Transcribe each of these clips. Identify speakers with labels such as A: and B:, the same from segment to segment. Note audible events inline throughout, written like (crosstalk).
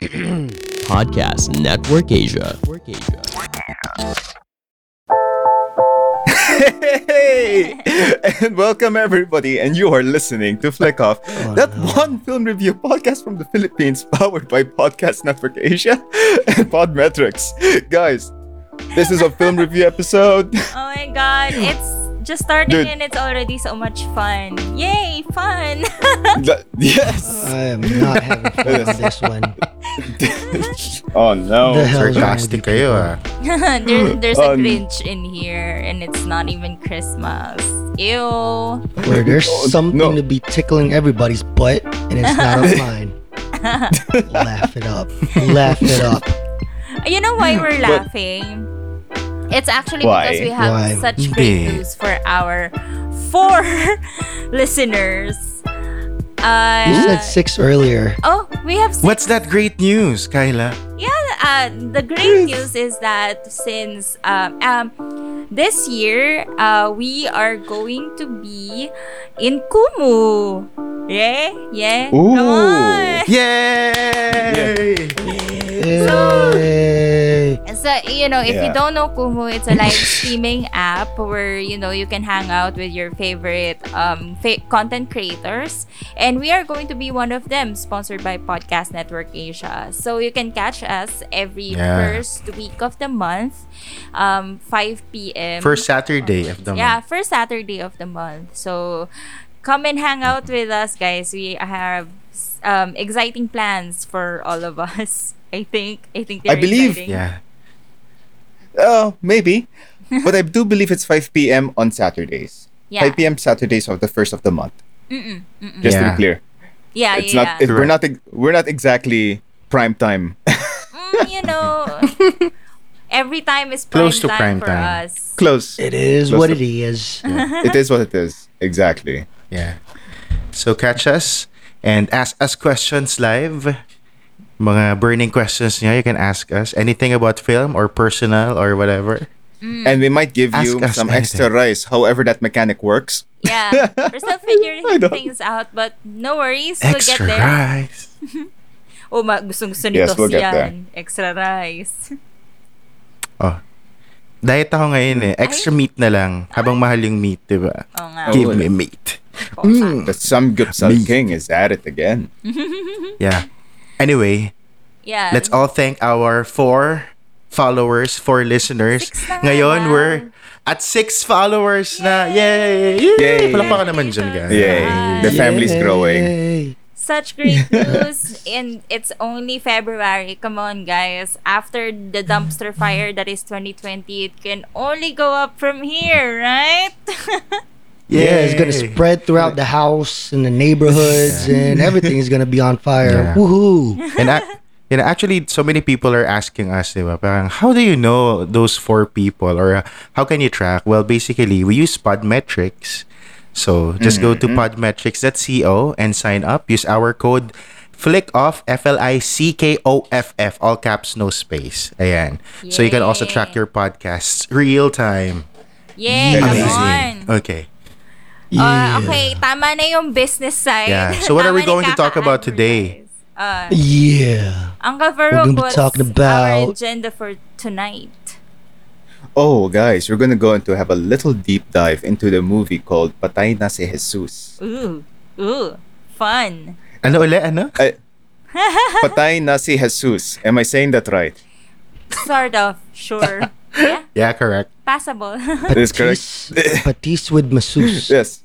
A: (clears throat) Podcast Network Asia.
B: Hey! And welcome everybody, and you are listening to Flick Off, oh, that one film review podcast from the Philippines powered by Podcast Network Asia and Podmetrics. Guys, this is a film review episode.
C: Oh my god, it's just starting
B: Dude.
C: and it's already so much fun. Yay, fun! (laughs)
B: Th- yes!
D: I am not having (laughs) fun with this one. (laughs)
B: oh no.
D: The hell is wrong with
E: Sarcastic
D: you
E: kayo
D: people?
E: ah.
C: there, there's a
B: Um,
C: Grinch in here and it's not even Christmas. Ew.
D: Where there's
B: Oh,
D: something
B: no.
D: to be tickling everybody's butt and it's not on mine. Laugh it up. Laugh it up.
C: You know why we're
B: But-
C: laughing? It's actually
B: Why?
C: because we have
D: Why?
C: such great
E: Hindi.
C: news for our four (laughs) listeners. Uh,
D: You said six earlier.
C: oh, we have six
E: What's that great news, Kyla?
C: Yeah, uh, the great news is that since um, um, this year, uh, we are going to be in Kumu. Yeah, yeah.
B: Ooh.
C: Come on. (laughs)
E: Yay!
D: Yay.
C: So, you know, if you don't know Kumu, it's a live (laughs) streaming app where, you know, you can hang out with your favorite um, fa- content creators. And we are going to be one of them, sponsored by Podcast Network Asia. So you can catch us every
E: Yeah.
C: first week of the month, um, 5 p.m.
E: First Saturday of the month.
C: Yeah, first Saturday of the month. So come and hang out with us, guys. We have um, exciting plans for all of us. (laughs) I think. I think
B: I believe-
C: exciting.
E: Yeah.
B: Oh, maybe. But I do believe it's 5 p.m. on Saturdays.
C: Yeah.
B: 5 p.m. Saturdays of the first of the month.
C: Mm-mm, mm-mm.
B: Just to be clear.
C: Yeah,
B: It's
C: yeah.
B: not it, we're not we're not exactly prime time. (laughs)
C: Mm, you know, (laughs) every time is prime
E: Close to
C: time
E: prime
C: for
E: time.
C: us.
B: Close.
D: It is
B: Close
D: what
B: to-
D: it is. (laughs)
B: it is what it is. Exactly.
E: Yeah. So catch us and ask us questions live. Mga burning questions niya, you can ask us anything about film or personal or whatever.
B: And we might give
E: Ask
B: you
E: us
B: some
E: anything.
B: extra rice, however that mechanic works.
C: Yeah, we're still (laughs) figuring
B: I know.
C: things out, but no worries, we'll get
E: Extra
C: there.
E: rice.
C: Oh, ma- gustong gusto nito
B: Yes, we'll
C: yan. Extra rice. (laughs)
E: Oh. Diet ako ngayon eh. Extra meat na lang. Habang mahal yung meat, di ba?
C: Oo nga.
E: Give
B: Oh,
E: me meat.
C: Oo.
B: The Samgyeopsal. King is at it again. (laughs)
E: Yeah. Anyway,
C: Yeah.
E: let's all thank our four followers, four listeners.
C: Six na nga
E: Ngayon,
C: lang.
E: we're at six followers na. Yay! Yay!
B: Yay!
E: Palakpakan naman dyan, guys.
B: Yay. The family's growing.
D: Yay.
C: Such great (laughs) news. and it's only February. Come on, guys. After the dumpster fire that is 2020, it can only go up from here, right? (laughs)
D: Yeah, it's gonna spread throughout the house and the neighborhoods and everything is gonna be on fire.
E: Yeah.
D: Woohoo!
E: And a- you know, actually, so many people are asking us, di ba? Parang, how do you know those four people? Or uh, how can you track? Well, basically, we use Podmetrics. So, just go to podmetrics.co and sign up. Use our code Flick off F-L-I-C-K-O-F-F, all caps, no space. Ayan. So, you can also track your podcasts real time.
C: Yeah.
E: Amazing. Okay.
C: Uh, okay, tama na yung business side.
E: Yeah. So what are we going to talk about today?
C: Uh,
D: Yeah.
C: Uncle
D: We're
C: Farouk,
D: gonna be
C: what's
D: talking
C: our
D: about-
C: agenda for tonight?
B: Oh, guys, we're gonna go into have a little deep dive into the movie called Patay na si Jesus.
C: Ooh, ooh, fun.
E: Ano uli? Ano?
B: Ay, (laughs) Patay na si Jesus. Am I saying that right?
C: Sort of, sure. (laughs) yeah,
E: Yeah, correct.
C: passable. (laughs)
B: That is correct.
D: Patisse, patisse with masseuse.
B: Yes.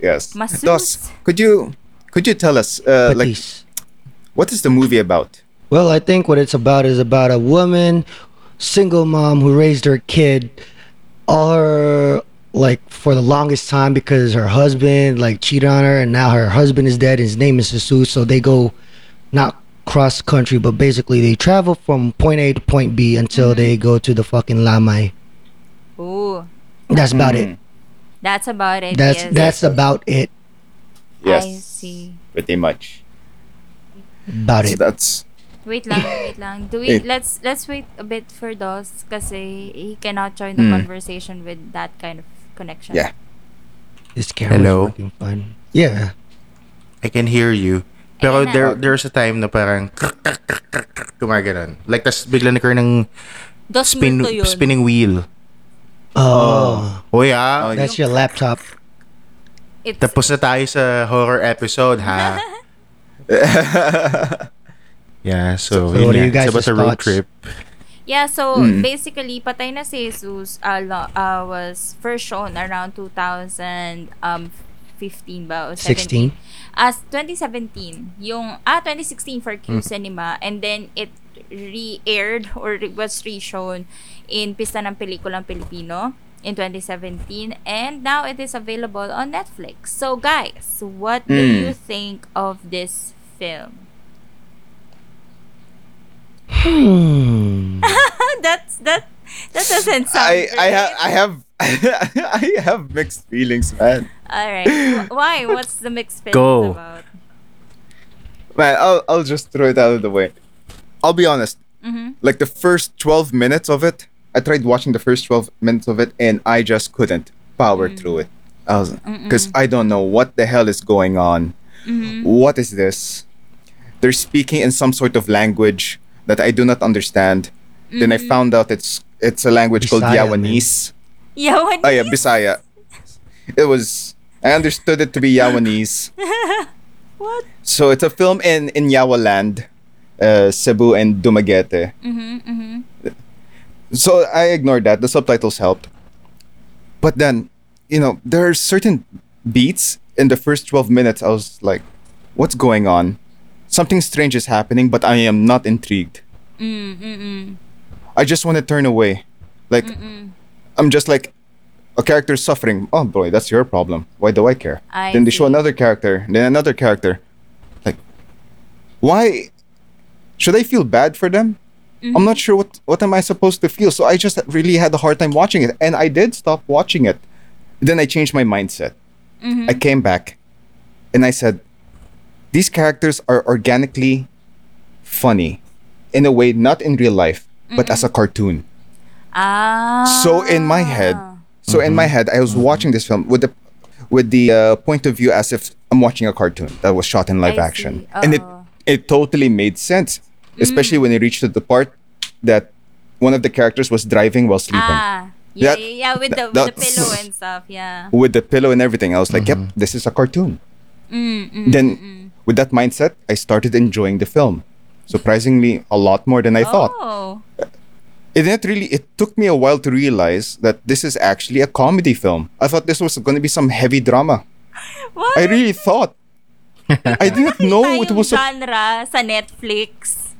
B: Yes.
C: Masseuse.
B: Dos, could you could you tell us uh, like what is the movie about?
D: Well, I think what it's about is about a woman, single mom who raised her kid all her like for the longest time because her husband like cheated on her and now her husband is dead. His name is Jesus, so they go not cross country, but basically they travel from point A to point B until mm-hmm. they go to the fucking Lamai.
C: Ooh,
D: That's about it. Mm-hmm.
C: that's about it.
D: That's
C: yes.
D: that's about it.
B: Yes.
C: I see.
B: Pretty much.
D: About
B: So
D: it.
B: that's
C: Wait lang, (laughs) wait lang. Do we
B: Eh.
C: let's let's wait a bit for Dos kasi he cannot join the
B: Hmm.
C: conversation with that kind of connection.
B: Yeah.
D: This camera's
E: Hello?
D: working fine. Yeah.
E: I can hear you. Pero
C: Ayan na.
E: there there's a time na parang gumaganon. Like, tas bigla nagkaroon ng
C: Dos
E: spin, spinning wheel.
D: Oh,
E: Oh, yeah.
B: Oh,
D: that's your laptop.
C: It's,
E: Tapos na tayo sa horror episode, ha? (laughs) (laughs) yeah, so,
D: So,
E: yun
D: what are
E: nga.
D: you guys'
E: about a road
D: thoughts?
E: trip.
C: Yeah, so
B: Mm.
C: basically, Patay na si Jesus uh, uh, was first shown around 2015 ba? O
D: 16?
C: 17? As 2017. Yung, ah, 2016 for Q Cinema. And then it re-aired or it was re-shown in Pista ng Pelikulang Pilipino in 2017. And now it is available on Netflix. So guys, what do
B: Mm.
C: you think of this film?
D: Hmm. (laughs)
C: That's, that, that doesn't sound
B: I I have. I have (laughs) I have mixed feelings, man.
C: All right. Why? What's the mixed feelings
E: Go.
C: about?
B: Man, I'll I'll just throw it out of the way. I'll be honest.
C: Mm-hmm.
B: Like the first twelve minutes of it, I tried watching the first twelve minutes of it, and I just couldn't power through it. I was because I don't know what the hell is going on. What is this? They're speaking in some sort of language that I do not understand. Then I found out it's it's a language called
D: Bisaya, man.
B: Yawanese.
C: Yawanese?
B: Oh yeah, Bisaya. It was. I understood it to be Yawanese. (laughs)
C: What?
B: So it's a film in in Yawaland, uh, Cebu and Dumaguete.
C: Mm-hmm, mm-hmm.
B: So I ignored that. The subtitles helped. But then, you know, there are certain beats in the first 12 minutes. I was like, what's going on? Something strange is happening, but I am not intrigued.
C: Mm-mm-mm.
B: I just want to turn away. Like, I'm just like, a character suffering. Oh boy, that's your problem. Why do I care?
C: I
B: then they show another character, then another character. Like, why should I feel bad for them?
C: Mm-hmm.
B: I'm not sure what what am I supposed to feel. So I just really had a hard time watching it, and I did stop watching it. Then I changed my mindset.
C: Mm-hmm.
B: I came back, and I said, these characters are organically funny, in a way, not in real life, but as a cartoon.
C: Ah.
B: So in my head, so in my head, I was watching this film with the with the uh, point of view as if I'm watching a cartoon that was shot in live
C: I
B: action,
C: see.
B: and it
C: Oo.
B: it totally made sense, especially when it reached to the part that one of the characters was driving while sleeping
C: Ah. Yeah,
B: That-
C: yeah, yeah, with the, with the pillow and stuff, yeah.
B: with the pillow and everything. I was like, "Yep, this is a cartoon."
C: Mm, mm,
B: Then,
C: mm.
B: With that mindset, I started enjoying the film. Surprisingly, a lot more than I thought.
C: Oh.
B: it didn't really it took me a while to realize that this is actually a comedy film i thought this was going to be some heavy drama
C: What?
B: i really thought i didn't know it was a,
C: genre sa Netflix.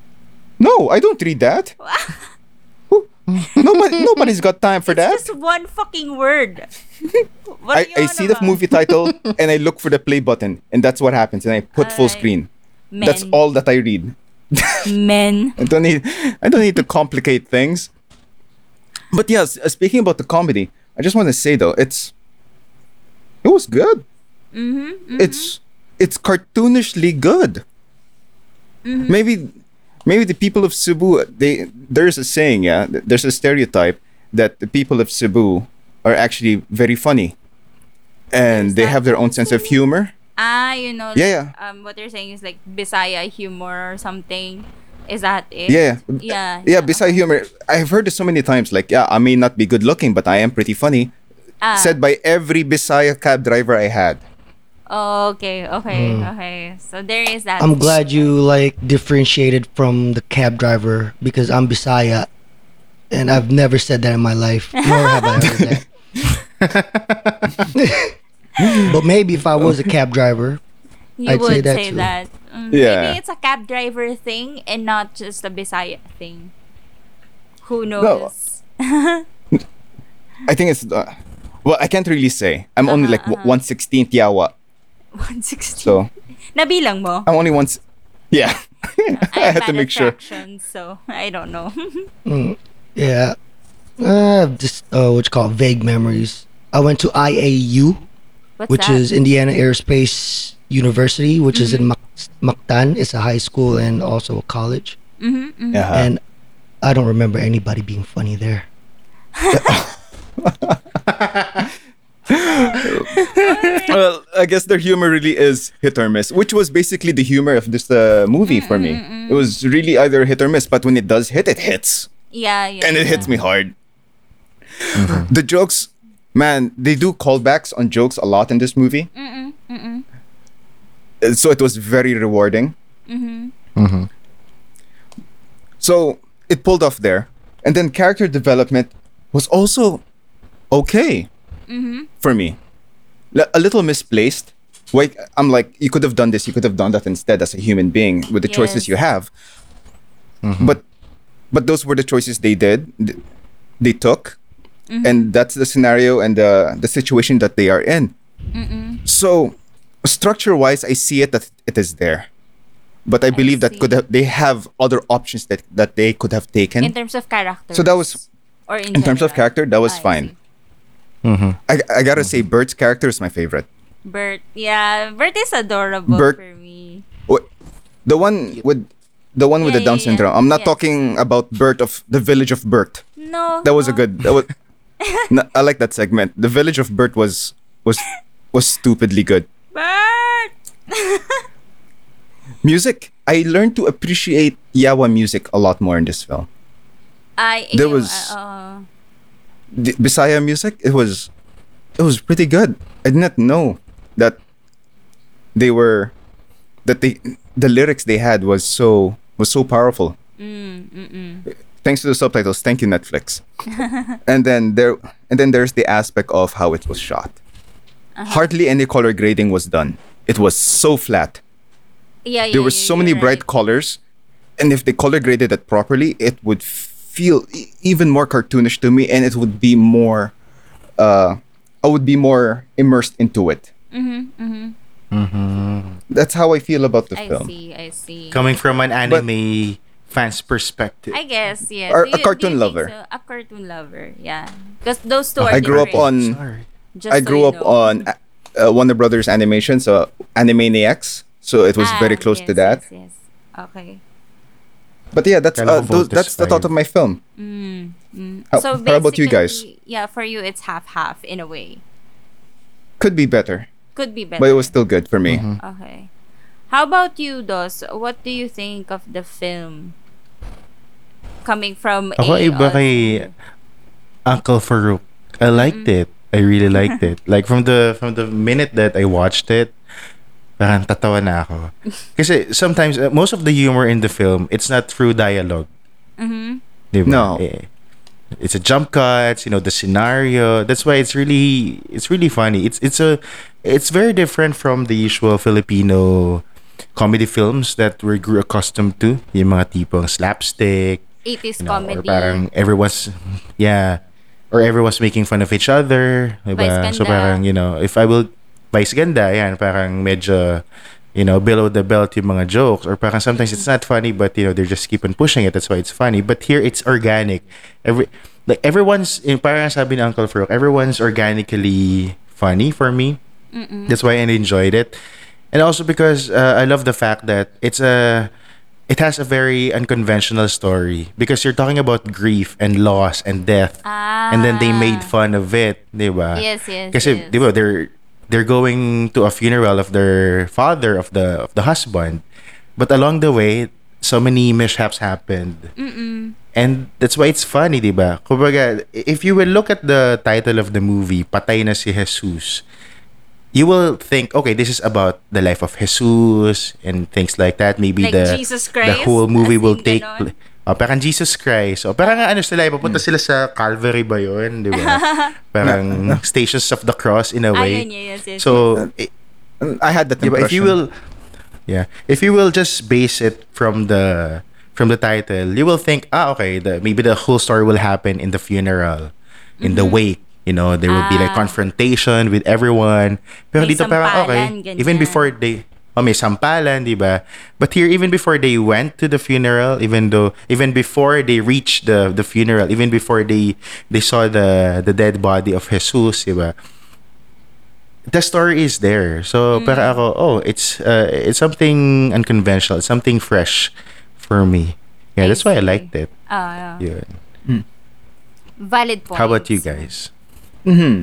B: no i don't read that (laughs) nobody nobody's got time for that
C: Just one fucking word. (laughs)
B: I, I see the movie title (laughs) and I look for the play button and that's what happens and I put full screen.
C: Men.
B: That's all that I read.
C: Men.
B: I don't need I don't need to complicate things. But yes, uh, speaking about the comedy, I just want to say though, it's it was good.
C: Mm-hmm,
B: It's it's cartoonishly good.
C: Mm-hmm.
B: Maybe maybe the people of Cebu they there's a saying, yeah, there's a stereotype that the people of Cebu are actually very funny. And they have their own sense of humor.
C: Ah, you know,
B: Yeah,
C: like, um, what you're saying is like Bisaya humor or something. Is that it?
B: Yeah.
C: Yeah.
B: Yeah, Bisaya humor, I've heard it so many times. Like, yeah, I may not be good looking, but I am pretty funny.
C: Ah.
B: Said by every Bisaya cab driver I had.
C: Oh, okay, okay, okay. So there is that.
D: I'm glad you like differentiated from the cab driver because I'm Bisaya, and I've never said that in my life, (laughs) nor have I heard that. (laughs) but maybe if I was a cab driver,
C: you
D: I'd
C: would
D: say that
C: say
D: too.
C: that. Mm,
B: Yeah.
C: Maybe it's a cab driver thing and not just a Bisaya thing. Who knows? (laughs)
B: I think it's. Uh, well, I can't really say. I'm only like
C: Uh-huh,
B: one sixteenth Yawa,
C: 160.
B: so
C: Nabilang mo?
B: I'm only once. Yeah, (laughs) I
C: I'm
B: had to make sure.
C: so I don't know. (laughs)
D: yeah, uh, just uh, what you call it, vague memories. I went to IAU,
C: What's
D: which
C: that?
D: is Indiana Aerospace University, which is in Mac- Mactan. It's a high school and also a college.
C: Mhm, mhm.
B: Yeah.
D: And I don't remember anybody being funny there. (laughs) (laughs)
B: well, I guess their humor really is hit or miss, which was basically the humor of this uh, movie for me. It was really either hit or miss, but when it does hit, it hits.
C: Yeah, yeah.
B: and it
C: yeah.
B: hits me hard. The jokes, man, they do callbacks on jokes a lot in this movie. Uh, So it was very rewarding. Mm. Hmm. So it pulled off there, and then character development was also okay Mm-hmm. for me. L- a little misplaced. Like I'm like, you could have done this, you could have done that instead as a human being with the choices you have. Mm-hmm. But but those were the choices they did they took. Mm-hmm. And that's the scenario and the the situation that they are in. So structure wise i see it that it is there. But i believe that could have, they have other options that that they could have taken.
C: In terms of character.
B: So that was-
C: or in,
B: in terms of character that was ah,
C: I
B: fine.
C: see.
B: I, I gotta say bert's character is my favorite.
C: Bert, yeah, Bert is adorable
B: Bert-
C: for me.
B: Wh- the one with the one with
C: Yeah,
B: the down
C: yeah, yeah.
B: syndrome. I'm not
C: Yes.
B: talking about bert of the village of bert.
C: No,
B: that was a good that was (laughs) No, i like that segment. The village of bert was was was stupidly good.
C: Bert. (laughs)
B: music. I learned to appreciate yawa music a lot more in this film.
C: I
B: There was-
C: uh, uh,
B: the bisaya music it was it was pretty good. I did not know that they were that they the lyrics they had was so was so powerful.
C: Mm,
B: thanks to the subtitles thank you netflix. (laughs) And then there and then there's the aspect of how it was shot.
C: Uh-huh.
B: hardly any color grading was done. It was so flat.
C: Yeah, yeah.
B: there were
C: yeah,
B: so many
C: you're
B: bright colors and if they color graded it properly it would feel e- even more cartoonish to me and it would be more uh i would be more immersed into it
C: Mm-hmm, mm-hmm.
B: that's how i feel about the
C: I
B: film
C: see, I see.
E: Coming from an anime fan's perspective.
C: I guess yeah.
B: Or
C: Do
B: a cartoon lover.
C: so? A cartoon lover, yeah. Because those two are
B: i grew up on
E: Sorry.
B: i grew
C: you
B: up
C: know.
B: on uh, uh, warner brothers animation so animaniacs so it was very
C: Ah,
B: close to that
C: Yes, yes. Okay.
B: But yeah that's uh, those, that's the thought of my film
C: Mm, mm.
B: How-
C: so
B: how about you guys?
C: Yeah, for you it's half half in a way.
B: could be better
C: Could be better.
B: but it was still good for me
C: Okay. How about you, Dos? What do you think of the film? Coming from
E: Ako
C: a
E: iba kay Uncle Farouk. I liked it. I really liked (laughs) it. Like from the from the minute that I watched it, parang tatawa na ako. Kasi sometimes uh, most of the humor in the film, it's not through dialogue.
C: Mhm.
E: Diba?
B: No.
E: Eh, It's a jump cuts, you know, the scenario. That's why it's really it's really funny. It's it's a it's very different from the usual Filipino comedy films that we grew accustomed to. Yung mga tipong slapstick,
C: 80s
E: you know,
C: comedy.
E: or parang everyone's yeah, or everyone's making fun of each other,
C: Vice
E: diba? So parang you know, if I will vice ganda, yan, parang medyo you know, below the belt yung mga jokes or parang sometimes it's not funny but you know, they just keep on pushing it that's why it's funny. But here it's organic. Every like everyone's in parang sabi ni Uncle Farouk, everyone's organically funny for me. That's why I enjoyed it. And also because uh, I love the fact that it's a it has a very unconventional story because you're talking about grief and loss and death
C: Ah.
E: and then they made fun of it, 'di ba?
C: Yes, yes,
E: Kasi
C: yes.
E: 'di ba they're they're going to a funeral of their father of the of the husband. But along the way, so many mishaps happened. And that's why it's funny, 'di ba? Kumbaga, if you will look at the title of the movie, Patay na si Jesus, you will think, okay, this is about the life of Jesus and things like that. Maybe
C: Like
E: the
C: Jesus
E: the whole movie will take
C: ganon?
E: Oh, parang Jesus Christ. O, parang ano sila, papunta
C: Hmm.
E: sila sa Calvary ba yun? Di ba? (laughs) parang Stations of the Cross in a way.
C: Ayun, yes, yes,
E: So, i-
B: i had that
E: Diba,
B: impression
E: if you will yeah if you will just base it from the from the title you will think ah okay the, maybe the whole story will happen in the funeral in the wake you know there will be like
C: Mm-hmm. Ah.
E: confrontation with everyone pero
C: May
E: dito parang okay
C: sampalan,
E: even
C: ganyan.
E: before they oh may sampalan di ba but here even before they went to the funeral even though even before they reached the the funeral even before they they saw the the dead body of Jesus di ba the story is there. So para ako, oh, it's uh, it's something unconventional, it's something fresh for me.
C: I
E: Yeah, that's why I
C: see.
E: liked it.
C: Ah,
E: Yun.
C: valid point.
E: How about you guys?
B: Mm Mhm.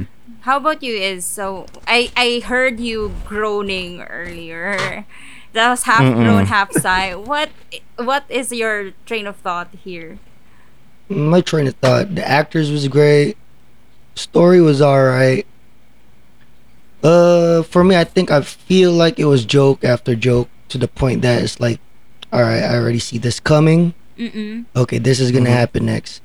C: How about you? Is so I I heard you groaning earlier. That was half groan, half sigh. What what is your train of thought here?
D: My train of thought: the actors was great, story was alright. Uh, for me, I think I feel like it was joke after joke to the point that it's like, all right, I already see this coming.
C: Mm-mm.
D: okay, this is gonna happen next.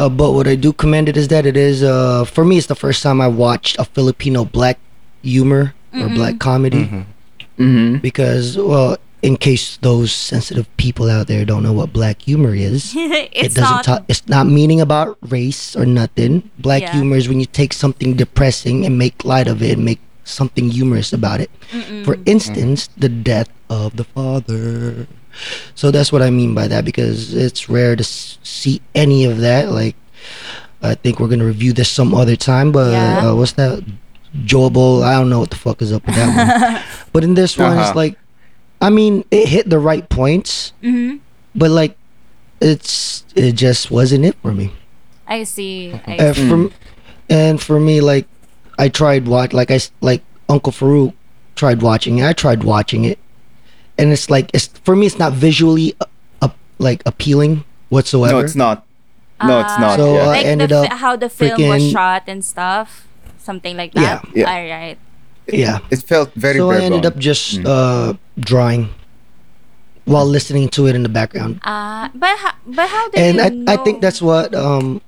D: Uh, but what I do commend it is that it is uh for me it's the first time I watched a Filipino black humor or black comedy.
B: Mm-hmm.
D: because well in case those sensitive people out there don't know what black humor is (laughs) it
C: it's
D: doesn't
C: not.
D: talk it's not meaning about race or nothing. Black
C: Yeah.
D: humor is when you take something depressing and make light of it and make something humorous about it. For instance the death of the father so that's what i mean by that because it's rare to s- see any of that like i think we're gonna review this some other time but
C: Yeah.
D: uh, what's that Jowable, I don't know what the fuck is up with that one. (laughs) But in this one, it's
B: Uh-huh.
D: like, I mean, it hit the right points,
C: Mhm.
D: but like, it's it just wasn't it for me.
C: I see. I
D: And
C: see.
D: for and for me, like, I tried watch like I like Uncle Farouk tried watching it. I tried watching it, and it's like it's for me, it's not visually uh, up like appealing whatsoever.
B: No, it's not. No, it's not.
D: So,
B: yeah.
D: uh,
C: like
D: ended
C: the,
D: up
C: how the film was shot and stuff, something like that.
B: Yeah.
C: All right.
D: Yeah.
B: it felt very.
D: so I ended
B: bone.
D: up just uh drawing while listening to it in the background.
C: Uh, but how, but how do
D: and
C: you
D: I,
C: know?
D: I think that's what um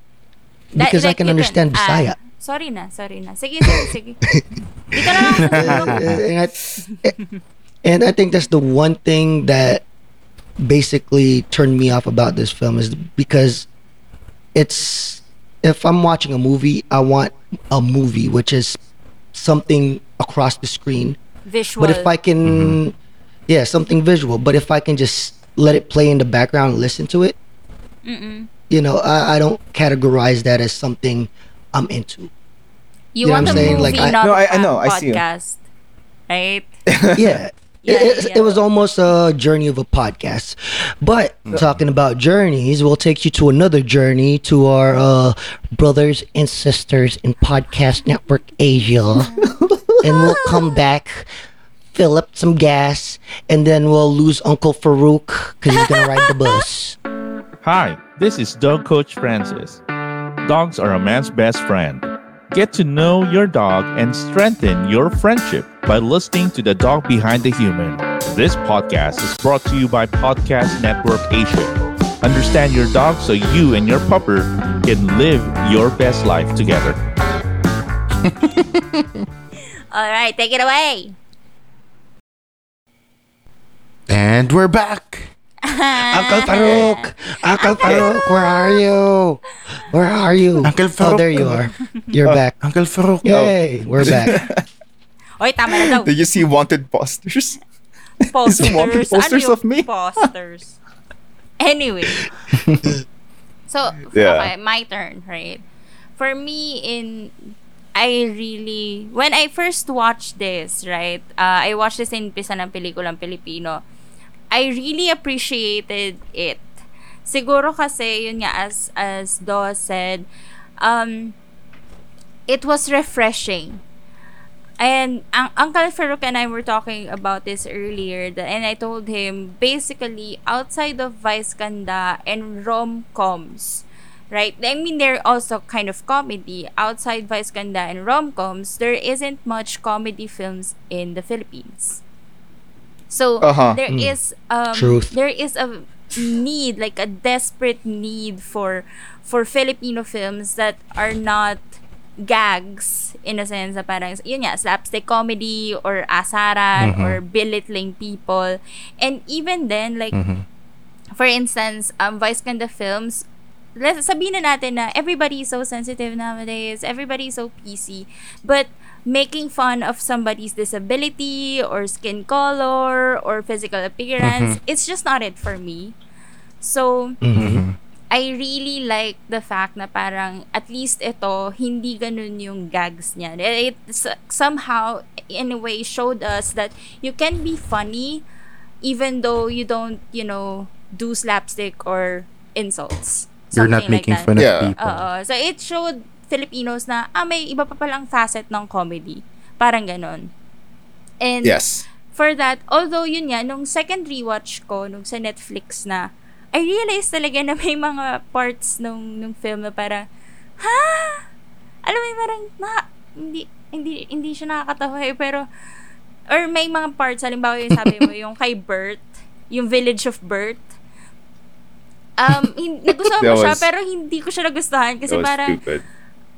C: that-
D: because I can understand
C: ah,
D: Bisaya.
C: sorry na, sorry na. Sige, sige, sige. (laughs) Dito na lang.
D: Uh, (laughs) and I and I think that's the one thing that basically turned me off about this film is because it's if I'm watching a movie, I want a movie which is something across the screen.
C: Visual.
D: But if I can mm-hmm. yeah, something visual, but if I can just let it play in the background and listen to it,
C: Mm-mm.
D: you know, I, I don't categorize that as something I'm into.
C: You,
D: you know
C: want
D: what
C: a
D: I'm saying?
C: movie,
D: Like, I-
C: not
B: No, I- I
C: a
B: know, I see you.
C: podcast. Right? (laughs) (laughs)
D: yeah.
C: Yeah,
D: it,
C: yeah.
D: it was almost a journey of a podcast. But talking about journeys, we'll take you to another journey to our uh, brothers and sisters in Podcast Network Asia. (laughs) and we'll come back, fill up some gas, and then we'll lose Uncle Farouk because he's going to ride the bus.
F: Hi, this is Dog Coach Francis. Dogs are a man's best friend. Get to know your dog and strengthen your friendship by listening to The Dog Behind the Human. This podcast is brought to you by Podcast Network Asia. Understand your dog so you and your pupper can live your best life together. (laughs)
C: All right, take it away.
E: And we're back.
D: Uncle Farouk! Uncle Farouk, where are you? Where are you?
E: Uncle
D: Oh, there you are. You're back.
E: Uncle Farouk.
D: Yay, we're back. (laughs)
C: Oy, tama na daw.
B: Did you see wanted posters? (laughs)
C: posters.
B: wanted
C: Ano
B: posters
C: yung
B: of me?
C: Posters. Anyway. (laughs) so,
B: Yeah.
C: okay, my turn, right? For me, in I really when I first watched this, right? Uh, I watched this in Pista ng pelikulang Pilipino. I really appreciated it. Siguro kasi yun nga as as Do said, um it was refreshing. And ang Uncle Farouk and I were talking about this earlier the, and I told him basically outside of Vice Ganda and rom-coms right I mean they're also kind of comedy outside Vice Ganda and rom-coms there isn't much comedy films in the Philippines so
B: Uh-huh.
C: there is um
D: Truth.
C: there is a need like a desperate need for for Filipino films that are not gags in a sense na parang yun nga slapstick comedy or asaran or belittling people and even then like for instance um Vice Ganda films let's sabihin na natin na everybody is so sensitive nowadays everybody is so PC but making fun of somebody's disability or skin color or physical appearance mm-hmm. it's just not it for me so mm-hmm. I really like the fact na parang at least ito hindi ganun yung gags niya. It s- somehow in a way showed us that you can be funny even though you don't, you know, do slapstick or insults.
E: You're not
C: Something like
E: making
C: that.
E: fun of
B: Yeah.
E: people.
C: Oo. So it showed Filipinos na, ah, may iba pa palang facet ng comedy. Parang ganon. And
B: Yes.
C: for that, although yun nga, nung second rewatch ko, nung sa Netflix na, I realized talaga na may mga parts nung, nung film na parang, ha? Alam mo, parang, na, hindi, hindi, hindi siya nakakatawa eh, pero, or may mga parts, halimbawa yung sabi mo, (laughs) yung kay Bert, yung Village of Bert, um, hin- nagustuhan ko siya,
B: was-
C: pero hindi ko siya nagustuhan kasi parang,
B: stupid.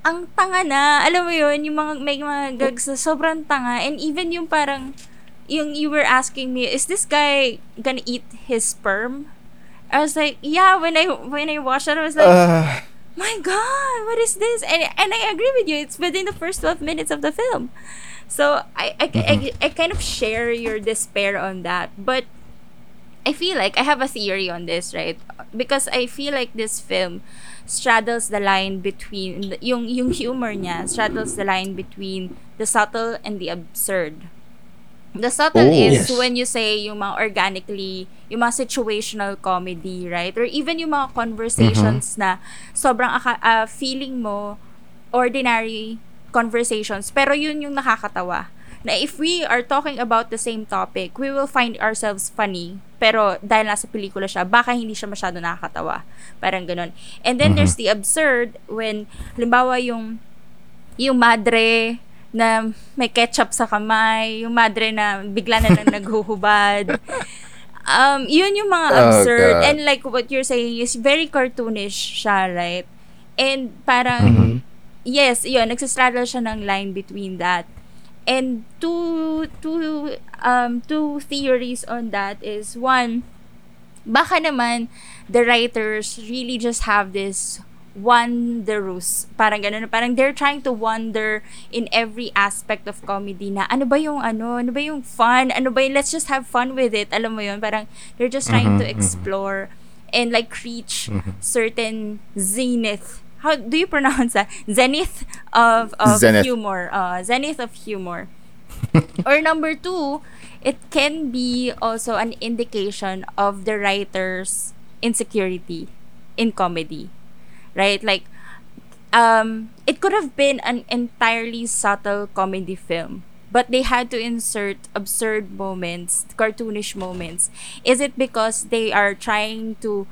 C: Ang tanga na. Alam mo yun, yung mga, may mga gags na sobrang tanga. And even yung parang, yung you were asking me, is this guy gonna eat his sperm? I was like, yeah, when I when I watched it, I was like,
B: Uh,
C: my god, what is this? And and I agree with you. It's within the first 12 minutes of the film. So I I, I, I kind of share your despair on that. But I feel like I have a theory on this, right? Because I feel like this film straddles the line between yung yung humor niya straddles the line between the subtle and the absurd. The subtle
B: Oh.
C: is
D: Yes.
C: when you say yung mga organically, yung mga situational comedy, right? Or even yung mga conversations na sobrang ah, feeling mo ordinary conversations, pero yun yung nakakatawa. Na if we are talking about the same topic, we will find ourselves funny. Pero dahil nasa pelikula siya, baka hindi siya masyado nakakatawa. Parang ganun. And then there's the absurd when, halimbawa yung yung madre na may ketchup sa kamay, yung madre na bigla na lang (laughs) naghuhubad. Um, yun yung mga
B: Oh,
C: absurd.
B: God.
C: And like what you're saying is very cartoonish siya, right? And parang,
D: Mm-hmm.
C: yes, yun, nagsastraddle siya ng line between that. And two, two, um, two theories on that is one, baka naman the writers really just have this wonderous parang ganun parang they're trying to wonder in every aspect of comedy na ano ba yung ano ano ba yung fun? Ano ba yung let's just have fun with it. Alam mo yun? Parang they're just trying to explore and like reach certain zenith how do you pronounce that zenith of of
B: Zenith.
C: humor uh zenith of humor (laughs) or number two, it can be also an indication of the writer's insecurity in comedy. Right? Like, um, it could have been an entirely subtle comedy film, but they had to insert absurd moments, cartoonish moments. Is it because they are trying to,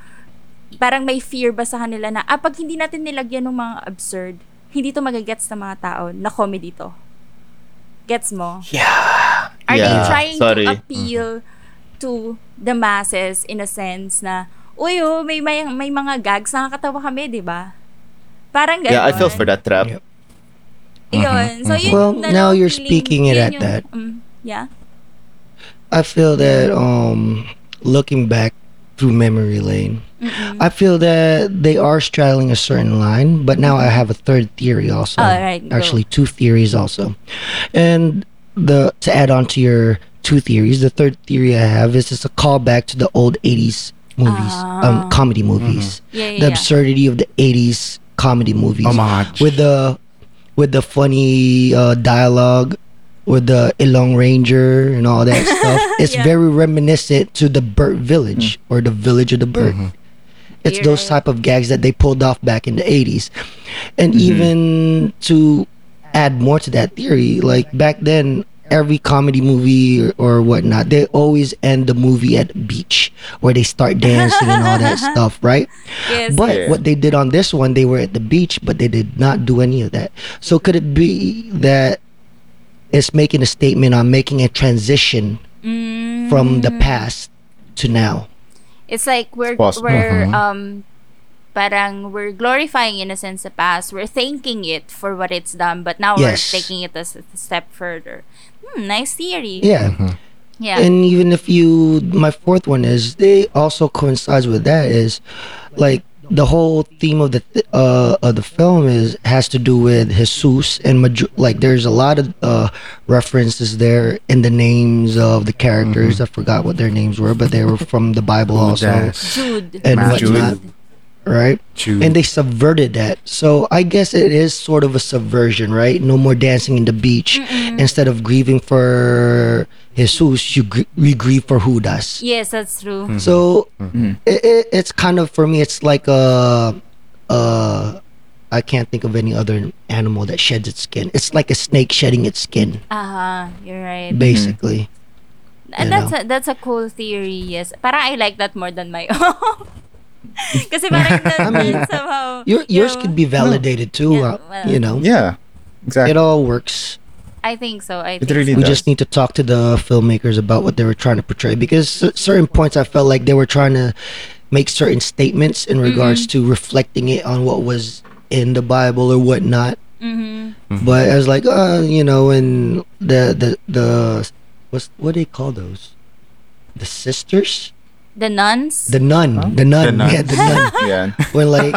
C: parang may fear ba sa kanila na, ah, pag hindi natin nilagyan ng mga absurd, hindi to magagets ng mga tao na comedy to. Gets mo?
B: yeah.
C: Are they
B: Yeah.
C: trying
B: Sorry.
C: to appeal to the masses in a sense na, uy, oh, may, may, may mga gags, nakakatawa kami, di ba? Parang ganon.
B: Yeah, I fell for that trap.
D: Yep.
C: Yun. So, yun
D: Well, now you're
C: feeling-
D: speaking it at
C: yung-
D: that.
C: mm, yeah.
D: I feel that um looking back through memory lane, I feel that they are straddling a certain line, but now I have a third theory also.
C: All right, go.
D: Actually two theories also. And the to add on to your two theories, the third theory I have is just a callback to the old 80s movies, um comedy movies.
C: Ah. Yeah, yeah,
D: the
C: yeah.
D: absurdity of the 80s comedy movies
E: Homage.
D: with the with the funny uh, dialogue with the Ilong Ranger and all that (laughs) stuff. It's
C: Yeah.
D: very reminiscent to the Bert Village mm-hmm. or the Village of the Bert. Mm-hmm. It's
C: You're
D: those
C: right.
D: type of gags that they pulled off back in the 80s. And mm-hmm. even to add more to that theory, like back then, every comedy movie or, or whatnot, they always end the movie at the beach where they start dancing and all that (laughs) stuff, right?
C: Yes.
D: But
B: Yeah.
D: what they did on this one, they were at the beach, but they did not do any of that. So could it be that it's making a statement on making a transition
C: Mm,
D: from the past to now?
C: It's like we're
B: possible.
C: we're
E: Mhm.
C: um parang we're glorifying in a sense the past. We're thanking it for what it's done, but now
D: Yes.
C: we're taking it a step further. Hmm, nice theory.
D: Yeah.
C: Yeah.
D: And even if you, my fourth one is they also coincides with that is like the whole theme of the th- uh of the film is has to do with Jesus and maj- like there's a lot of uh references there in the names of the characters. I forgot what their names were, but they were from the Bible also.
C: Jude.
D: and whatnot, right?
E: Jude.
D: And they subverted that. So I guess it is sort of a subversion, right? No more dancing in the beach. Instead of grieving for Jesus, you gr- we grieve for Judas.
C: Yes, that's true. Mm-hmm.
D: So mm-hmm. it, it, it's kind of for me, it's like a, a I can't think of any other animal that sheds its skin. It's like a snake shedding its skin,
C: Uh-huh, you're right. Mm-hmm.
D: basically.
C: And
D: you
C: that's
D: know.
C: a, that's a cool theory, yes. Parang I like that more than my (laughs) own. Kasi parang that
D: I mean,
C: means somehow...
D: Your,
C: you
D: yours
C: know,
D: could be validated too.
C: Yeah,
D: uh,
C: well-
D: you know,
B: Yeah, exactly.
D: it all works.
C: I think so. I
B: It
C: think
B: really
C: so.
D: We just need to talk to the filmmakers about what they were trying to portray because certain points I felt like they were trying to make certain statements in regards to reflecting it on what was in the Bible or whatnot.
C: Mhm.
D: But I was like, uh, you know, and the the the what's what do they call those? The sisters,
C: The nuns?
D: the nun, the nun,
E: The nun.
D: yeah, the nun. (laughs)
B: yeah.
D: when like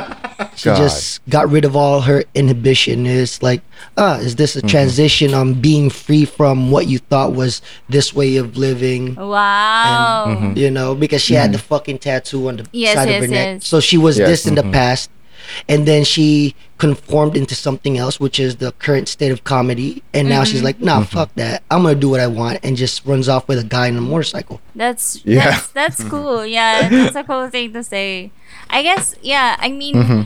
D: she
B: God.
D: just got rid of all her inhibition it's like ah is this a
B: Mm-hmm.
D: transition on being free from what you thought was this way of living
C: wow.
D: you know because she had the fucking tattoo on the
C: Yes,
D: side
C: yes,
D: of her neck
C: yes.
D: so she was
B: Yes.
D: this in the past and then she conformed into something else which is the current state of comedy and now she's mm-hmm. like nah mm-hmm. fuck that i'm gonna do what i want and just runs off with a guy on a motorcycle
C: That's
B: Yeah.
C: that's that's (laughs) cool. Yeah, that's a cool thing to say. I guess yeah, I mean mm-hmm.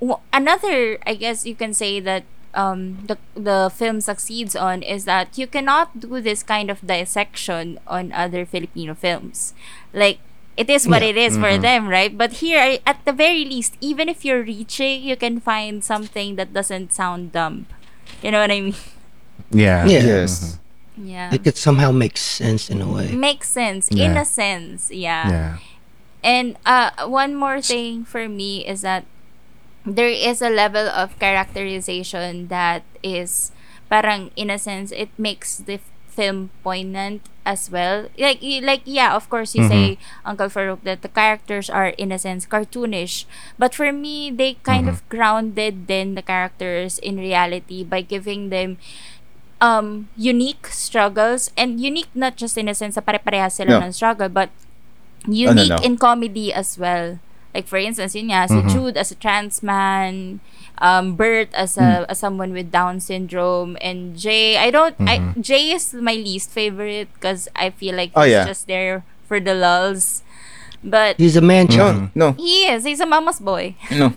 C: w- another I guess you can say that um the the film succeeds on is that you cannot do this kind of dissection on other Filipino films. Like it is what
D: Yeah.
C: it is for them, right? But here I- at the very least, even if you're reaching, you can find something that doesn't sound dumb. You know what I mean? (laughs)
E: Yeah.
D: Yeah.
B: Yes.
C: Yeah.
D: it could somehow make sense in a way
C: Makes sense in a sense.
E: Yeah. Yeah.
C: And uh, one more thing for me is that there is a level of characterization that is parang in a sense it makes the film poignant as well. Like like yeah, of course you say Uncle Farouk that the characters are in a sense cartoonish, but for me they kind of grounded then the characters in reality by giving them um unique struggles and unique not just in a sense na pare-parehas sila
B: No.
C: ng struggle but unique
B: no.
C: in comedy as well. Like for instance, yun nga, si Jude as a trans man, um, Bert as a hmm. as someone with Down syndrome, and Jay. I don't. I hmm. Jay is my least favorite because I feel like oh, he's
B: Oh, yeah.
C: just there for the lulls. But
D: he's a man child
B: No, mm-hmm. no,
C: he is. He's a mama's boy.
B: no,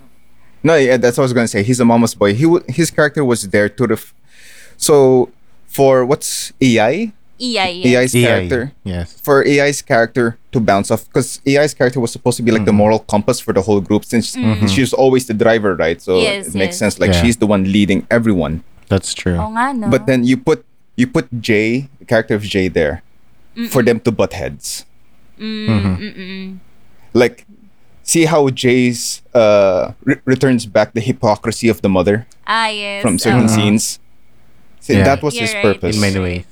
B: no. Yeah, that's what I was gonna say. He's a mama's boy. He w- his character was there to ref- So for what's AI?
C: EI.
B: AI's
E: EI.
B: character.
E: Yes.
B: For AI's character to bounce off, because AI's character was supposed to be like the mm-hmm. moral compass for the whole group, since mm-hmm. mm-hmm. she's always the driver, right? So
C: Yes,
B: it makes
C: yes.
B: sense. Like
E: Yeah.
B: she's the one leading everyone.
E: That's true.
C: Oo nga, no?
B: But then you put you put Jay, the character of Jay, there for them to butt heads. Like, see how Jay's uh re- returns back the hypocrisy of the mother
C: ah, yes.
B: from certain
C: oo.
B: scenes. See,
E: Yeah.
B: that was
C: You're
B: his
C: right.
B: purpose.
E: In many ways.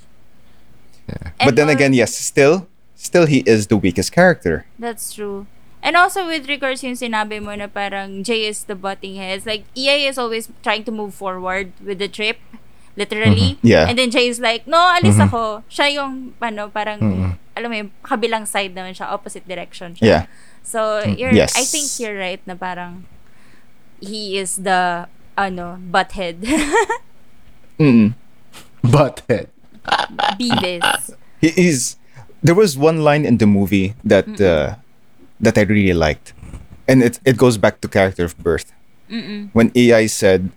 B: But then
C: al-
B: again, yes, still, still he is the weakest character.
C: That's true. And also with regards yung sinabi mo na parang Jay is the butting heads. Like EA is always trying to move forward with the trip. Literally. Mm-hmm.
B: Yeah.
C: And then Jay is like, no, alis mm-hmm. ako. Siya yung, ano, parang, mm-hmm. alam mo yung kabilang side naman siya, opposite direction siya.
B: Yeah.
C: So, you're,
B: Yes.
C: I think you're right na parang, he is the, ano, butthead. (laughs)
B: Mm.
E: Butthead.
C: Beavis.
B: He is. There was one line in the movie that uh, that I really liked, and it it goes back to character of birth. When AI said,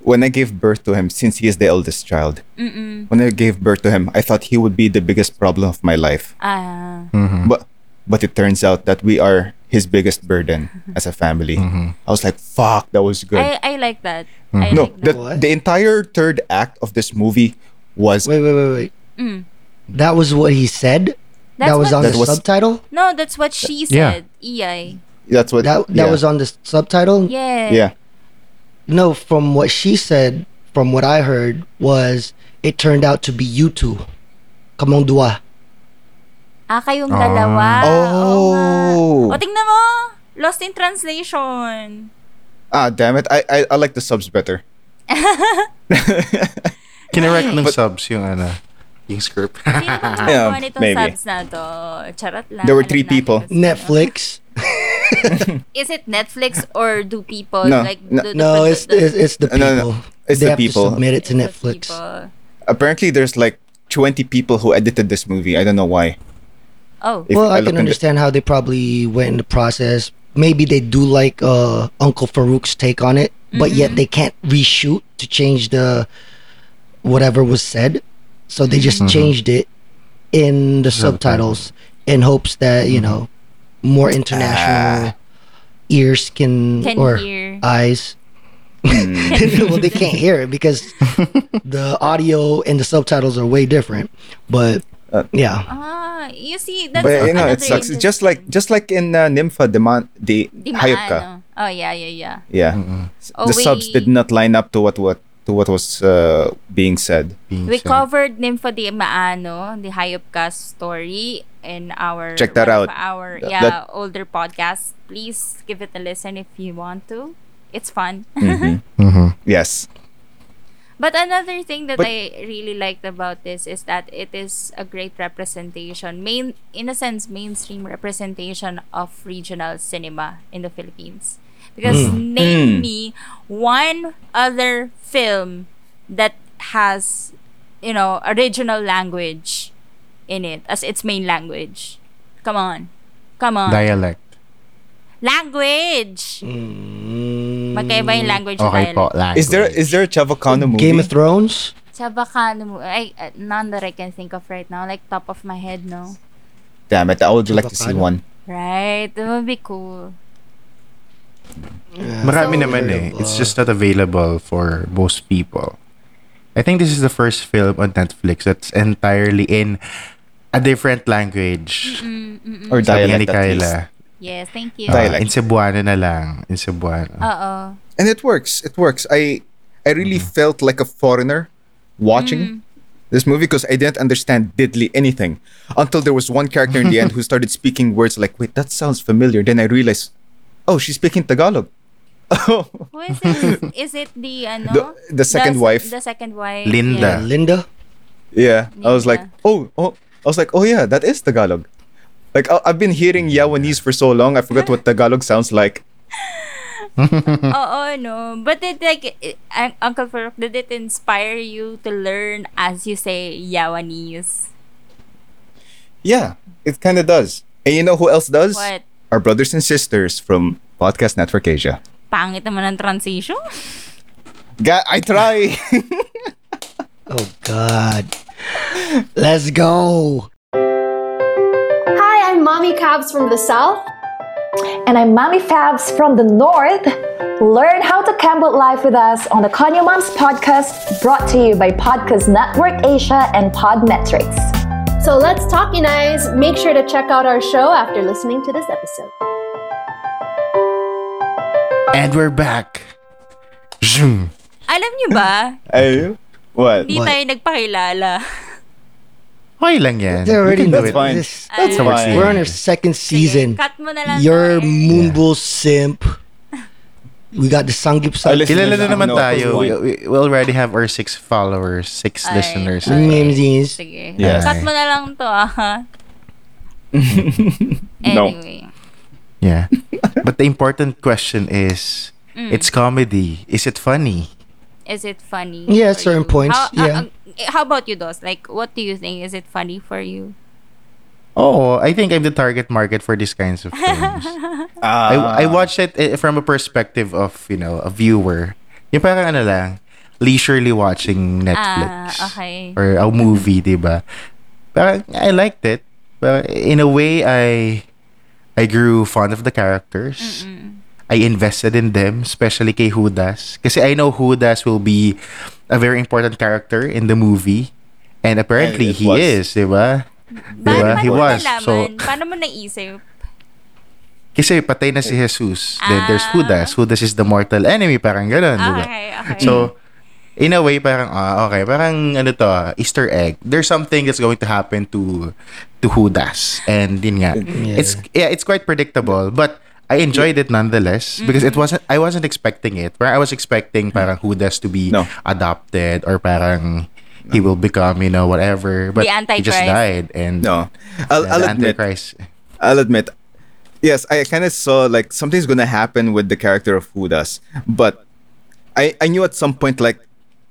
B: "When I gave birth to him, since he is the eldest child, when I gave birth to him, I thought he would be the biggest problem of my life,
C: Ah.
B: but but it turns out that we are his biggest burden as a family." I was like, "Fuck, that was good."
C: I, I like that. I
B: no,
C: like
B: the,
C: that.
D: What?
B: the entire third act of this movie was
D: Wait, wait, wait, wait.
C: Mm.
D: That was what he said.
C: That's
D: that was
C: what-
D: on
B: That
D: the
B: was-
D: subtitle.
C: No, that's what she
E: Yeah.
C: said. EI.
B: that's what
D: That that
B: yeah.
D: was on the subtitle.
C: Yeah.
B: yeah.
D: No, from what she said, from what I heard, was it turned out to be you two. Kamong dua.
C: Ah, kayong
E: Ah.
C: dalawa. Oo nga.
B: Oh.
C: O, tingnan mo. Lost in translation.
B: Ah, damn it. I, I I like the subs better. (laughs)
E: Kinirect ng subs yung ano, yung script.
C: Sino ba (laughs)
B: Yeah,
C: gumawa nitong
B: maybe.
C: subs na to? Charot lang.
B: There were
C: Alam
B: three
C: natin
B: people.
C: kung sino.
D: Netflix. (laughs)
C: Is it Netflix or do people
B: No,
C: like
B: no.
C: do the,
D: No,
C: the-
D: it's
C: the-
D: it's, it's the
B: No, no,
D: people.
B: no. It's
D: they
B: the
D: have
B: people.
D: to submit it to
C: it's
D: Netflix.
C: people.
B: Apparently, there's like 20 people who edited this movie. I don't know why.
C: Oh.
B: If
D: well, I
B: look
D: can
B: in the-
D: understand how they probably went in the process maybe they do like uh, Uncle Farouk's take on it, but yet they can't reshoot to change the whatever was said. So they just mm-hmm. changed it in the subtitles in hopes that you mm-hmm. know more international ah. ears can,
C: Can
D: or
C: hear.
D: eyes. Mm. (laughs) well, they can't hear it because (laughs) the audio and the subtitles are way different. But uh, yeah,
C: Ah, you see, that's
B: But you know, it sucks. It's just like just like in uh, Nimfa, the man, the
C: Di
B: hayop ka.
C: maano. Oh, yeah, yeah, yeah.
B: Yeah, S-
C: Oh,
B: the subs did not line up to what what to what was uh, being said.
E: being
C: We
E: said.
C: covered Nimfa di Maano, the Hayop story in our
B: Check that out.
C: our
B: Th-
C: yeah
B: that-
C: older podcast. Please give it a listen if you want to. It's fun.
B: Mhm. (laughs)
E: Mhm.
B: Yes.
C: But another thing that
B: But-
C: I really liked about this is that it is a great representation, main in a sense mainstream representation of regional cinema in the Philippines. Because name
B: Mm.
C: me one other film that has you know original language in it as its main language. Come on. Come on.
E: Dialect.
C: language.
D: Mm,
C: Magkaiba yung language and
E: Okay po, language.
B: Is there is there a Chavacano movie?
D: Game of Thrones.
C: Sa Bacano mo, uh, none that I can think of right now. Like, top of my head, no?
B: Damn it! I would like to see one.
C: Right? That would be cool.
E: Marami
C: So-
E: naman eh. It's just not available for most people. I think this is the first film on Netflix that's entirely in a different language.
C: Mm, mm, mm.
B: Or
E: Sabi
B: dialect at least.
C: Yes, thank you.
B: Dialect.
E: in Cebuano na lang. In Cebuano.
C: Oo.
B: and it works. It works. I I really felt like a foreigner watching this movie because I didn't understand diddly anything until there was one character in the end who started speaking words like, "Wait, that sounds familiar." Then I realized, oh, she's speaking Tagalog. Oh,
C: Who is it? is it the, ano?
B: The- the second
C: se-
B: wife.
C: The second wife.
E: Linda.
D: Linda.
B: yeah. I was like, oh, oh. I was like, oh yeah, that is Tagalog. Like I- I've been hearing Yawanese for so long, I forgot what Tagalog sounds like. (laughs)
C: Oo, no. But it, like, it, Un- Uncle Farouk, did it inspire you to learn as you say Yawanese?
B: Yeah, it kind of does. And you know who else does?
C: What?
B: Our brothers and sisters from Podcast Network Asia.
C: Pangit naman ang transition.
B: Ga- I try. (laughs)
D: Oh God. Let's go.
G: Hi, I'm Mommy Cabs from the South.
H: And I'm Mommy Fabs from the North. Learn how to Campbell life with us on the Conyo Moms podcast brought to you by Podcast Network Asia and Podmetrics.
G: So let's talk, you guys. Make sure to check out our show after listening to this episode.
E: And we're back. Zoom.
C: Alam niyo ba, (laughs)
B: Ay, what?
C: hindi tayo nagpakilala.
E: Okay lang yan.
D: They already know
E: it.
B: Fine.
D: This,
B: that's fine.
D: We're on our second season.
C: Sige, cut mo na lang
D: You're
C: to, eh.
D: Moonbull simp. We got the Sanggip
B: I
D: Sang.
E: Kilala na
B: Listeners,
E: naman
B: I know at
E: tayo. We, we, we already have our six followers, six
C: Ay,
E: listeners.
C: ay.
D: Names is.
C: Sige.
B: Yes.
C: Cut mo na lang to, ah. (laughs)
B: No.
E: Yeah. but the important question is,
C: Mm.
E: it's comedy. Is it funny?
C: Is it funny?
D: Yeah, certain
C: you?
D: points,
C: How,
D: yeah.
C: uh, uh, how about you, Dos? Like, what do you think? Is it funny for you?
E: Oh, I think I'm the target market for these kinds of films.
B: Ah. (laughs)
E: I, I watched it eh, from a perspective of, you know, a viewer. Yung parang ano lang, leisurely watching Netflix.
C: Ah, okay.
E: Or a movie, di ba? Parang, I liked it. But in a way, I I grew fond of the characters. I invested in them, especially kay Hudas. Kasi I know Hudas will be a very important character in the movie. And apparently,
B: And
E: he
B: was.
E: is, di ba?
C: Paano
E: Diba?
C: mo
E: He was.
C: nalaman?
E: So,
C: Paano mo naisip?
E: kasi patay na si Jesus. Then there's
C: Ah.
E: Judas. Judas is the mortal enemy. Parang ganun, di ba?
C: Okay, okay.
E: So, in a way, parang, ah, okay, parang, ano to, ah, Easter egg. There's something that's going to happen to, to Judas. And, din nga, it's, yeah, it's quite predictable. But, I enjoyed it nonetheless because it wasn't, I wasn't expecting it. Where I was expecting parang Judas to be
B: No.
E: adopted or parang he will become, you know, whatever. But
C: The
E: he just died. And,
B: No, I'll,
E: yeah,
B: I'll
E: the
B: admit.
E: Antichrist.
B: I'll admit. Yes, I kind of saw like something's gonna happen with the character of Hudas, but I I knew at some point like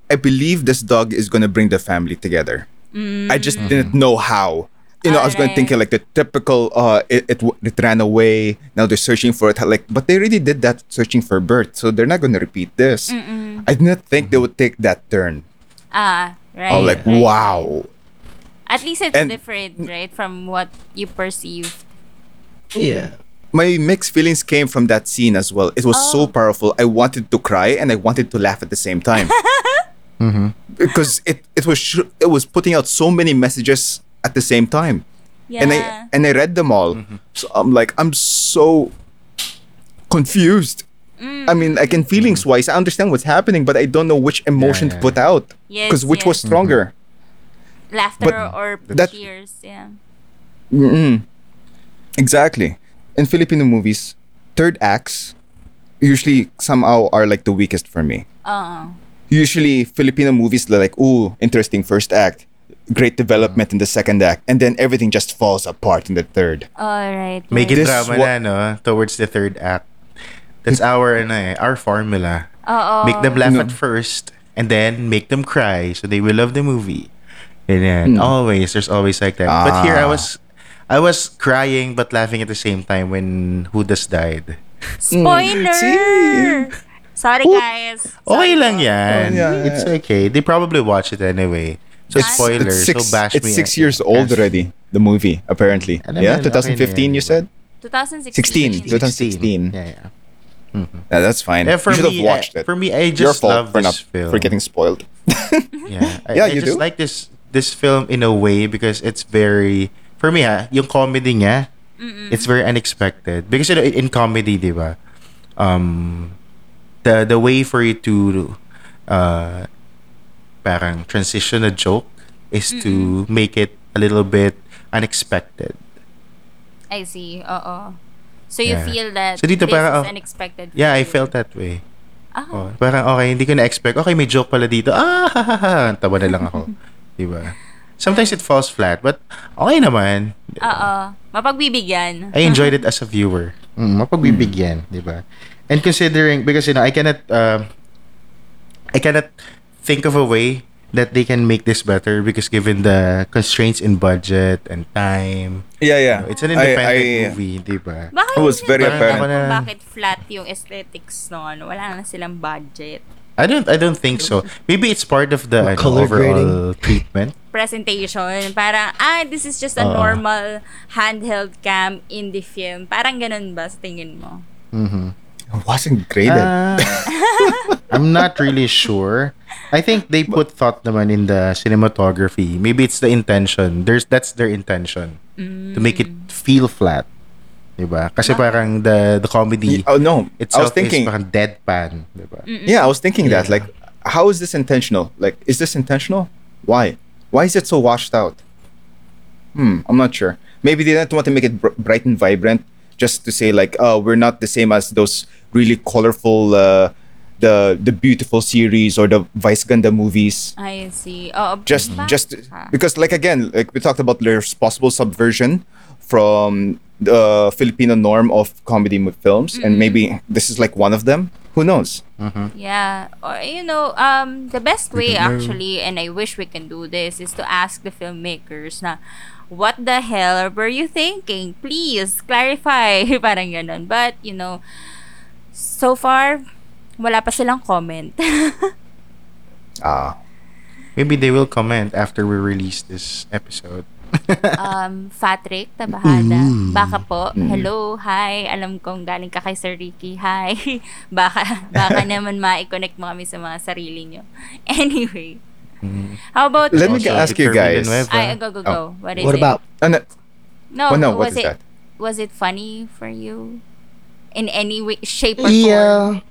B: I believe this dog is gonna bring the family together. I just didn't know how. you know, I was going
C: Alright.
B: thinking like the typical uh it, it it ran away, now they're searching for it like but they already did that searching for Bert, so they're not going to repeat this. I did not think they would take that turn.
C: Ah, right.
B: I was like,
C: right.
B: wow.
C: At least it's
B: And-
C: different, right, from what you perceive.
D: Yeah.
B: My mixed feelings came from that scene as well. It was
C: Oh.
B: so powerful. I wanted to cry and I wanted to laugh at the same time. (laughs) Mm-hmm. Because it, it was sh- it was putting out so many messages at the same time.
C: Yeah.
B: and I and I read them all. Mm-hmm. So I'm like, I'm so confused. I mean, like in feelings wise, I understand what's happening, but I don't know which emotion
E: yeah.
B: to put out.
C: Yes,
B: Because which was
C: yes.
B: stronger?
C: Laughter
B: but
C: or
B: that-
C: cheers, yeah.
B: Mm-mm. Exactly. In Filipino movies, third acts usually somehow are like the weakest for me.
C: Uh,
B: Usually, Filipino movies they're like, ooh, interesting first act, great development in the second act, and then everything just falls apart in the third.
C: all right.
E: Make
C: right.
E: it
B: This
E: drama
B: wa-
E: na, no? Towards the third act. That's our, ano eh, our formula.
C: Oo.
E: Make them laugh
B: No.
E: at first, and then make them cry, so they will love the movie. And then
B: Hmm.
E: always, there's always like that. But here, I
B: Ah.
E: was, I was crying but laughing at the same time when Hudas died.
C: Spoiler!
B: See?
C: Sorry, guys.
E: Okay
C: Sorry
E: lang
C: po.
E: yan.
B: Oh, yeah.
E: It's okay. They probably watch it anyway. So
B: It's-
E: spoilers.
B: It's six,
E: so bash
B: it's
E: me.
B: six years old
E: bash-
B: already, the movie, apparently.
E: Alam
B: yeah,
E: yun, okay na
B: 2015 you
E: diba?
B: said?
C: 2016.
B: 16. 2016.
E: Yeah, yeah.
B: Yeah, that's fine.
E: Yeah, for
B: you should
E: me,
B: have watched
E: uh,
B: it.
E: for me, I
B: Your
E: just
B: fault
E: love
B: for
E: this
B: not
E: film.
B: for getting spoiled. (laughs)
E: Yeah, I,
B: Yeah,
E: I
B: you
E: just
B: do.
E: like this this film in a way because it's very for me ah, yung comedy niya, it's very unexpected because you know, in, in comedy, di ba? Um the the way for you to uh parang transition a joke is to make it a little bit unexpected.
C: I see. Oo. So you
E: Yeah.
C: feel that
E: So dito
C: this
E: parang,
C: is
E: oh,
C: unexpected for
E: Yeah, I felt that way.
C: Ah.
E: Oh, parang okay, hindi ko na-expect. Okay, may joke pala dito. Ah, ha, ha, ha. Tawa na lang ako. (laughs) diba? Sometimes it falls flat, but okay naman.
C: Oo. Mapagbibigyan.
E: I enjoyed it as a viewer. Mm, mapagbibigyan, di ba? And considering, because, you know, I cannot, uh, I cannot think of a way that they can make this better because given the constraints in budget and time,
B: Yeah, yeah.
E: you know, it's an independent
B: I, I,
E: movie, di ba?
C: Baka
B: It was
C: yun
B: very
E: apparent. Na-
C: bakit flat yung aesthetics no ano. Wala na silang budget.
E: I don't, I don't think so. Maybe it's part of the ano,
D: color
E: overall treatment. (laughs)
C: Presentation. Parang, ah, this is just a
E: Oo.
C: normal handheld cam indie film. Parang ganun ba sa tingin mo?
B: it wasn't graded.
E: Ah, (laughs) (laughs) I'm not really sure. I think they put thought naman in the cinematography. Maybe it's the intention. There's that's their intention to make it feel flat. Diba? Kasi parang the the comedy
B: oh no, I was thinking.
E: parang deadpan, diba?
B: Yeah, I was thinking that. Like, how is this intentional? Like, is this intentional? Why? Why is it so washed out? Hmm, I'm not sure. Maybe they didn't want to make it br- bright and vibrant, just to say like, oh, we're not the same as those really colorful, uh, the the beautiful series or the Vice Ganda movies.
C: I see. Oo.
B: Just,
C: ba-
B: just
C: Ah.
B: because, like again, like we talked about, there's possible subversion from the Filipino norm of comedy mo- films, and maybe this is like one of them. Who knows?
C: Yeah. Or, you know, um, the best way actually, and I wish we can do this, is to ask the filmmakers na, what the hell were you thinking? Please, clarify. (laughs) Parang ganun. But, you know, so far, wala pa silang comment. (laughs)
B: Ah.
E: Maybe they will comment after we release this episode. (laughs)
C: um, Patrick, tabahada. Baka po, hello, hi. Alam kong galing ka kay Sir Ricky, hi. (laughs) baka, baka naman ma-connect mo kami sa mga sarili nyo. Anyway. How about
B: Let me ask you guys.
C: Ay, go, go, go. What is
D: What
C: it?
D: about
B: Ano,
C: No,
B: oh, no,
C: was
B: what is
C: it
B: that?
C: was it funny for you? In any way, shape or form?
D: yeah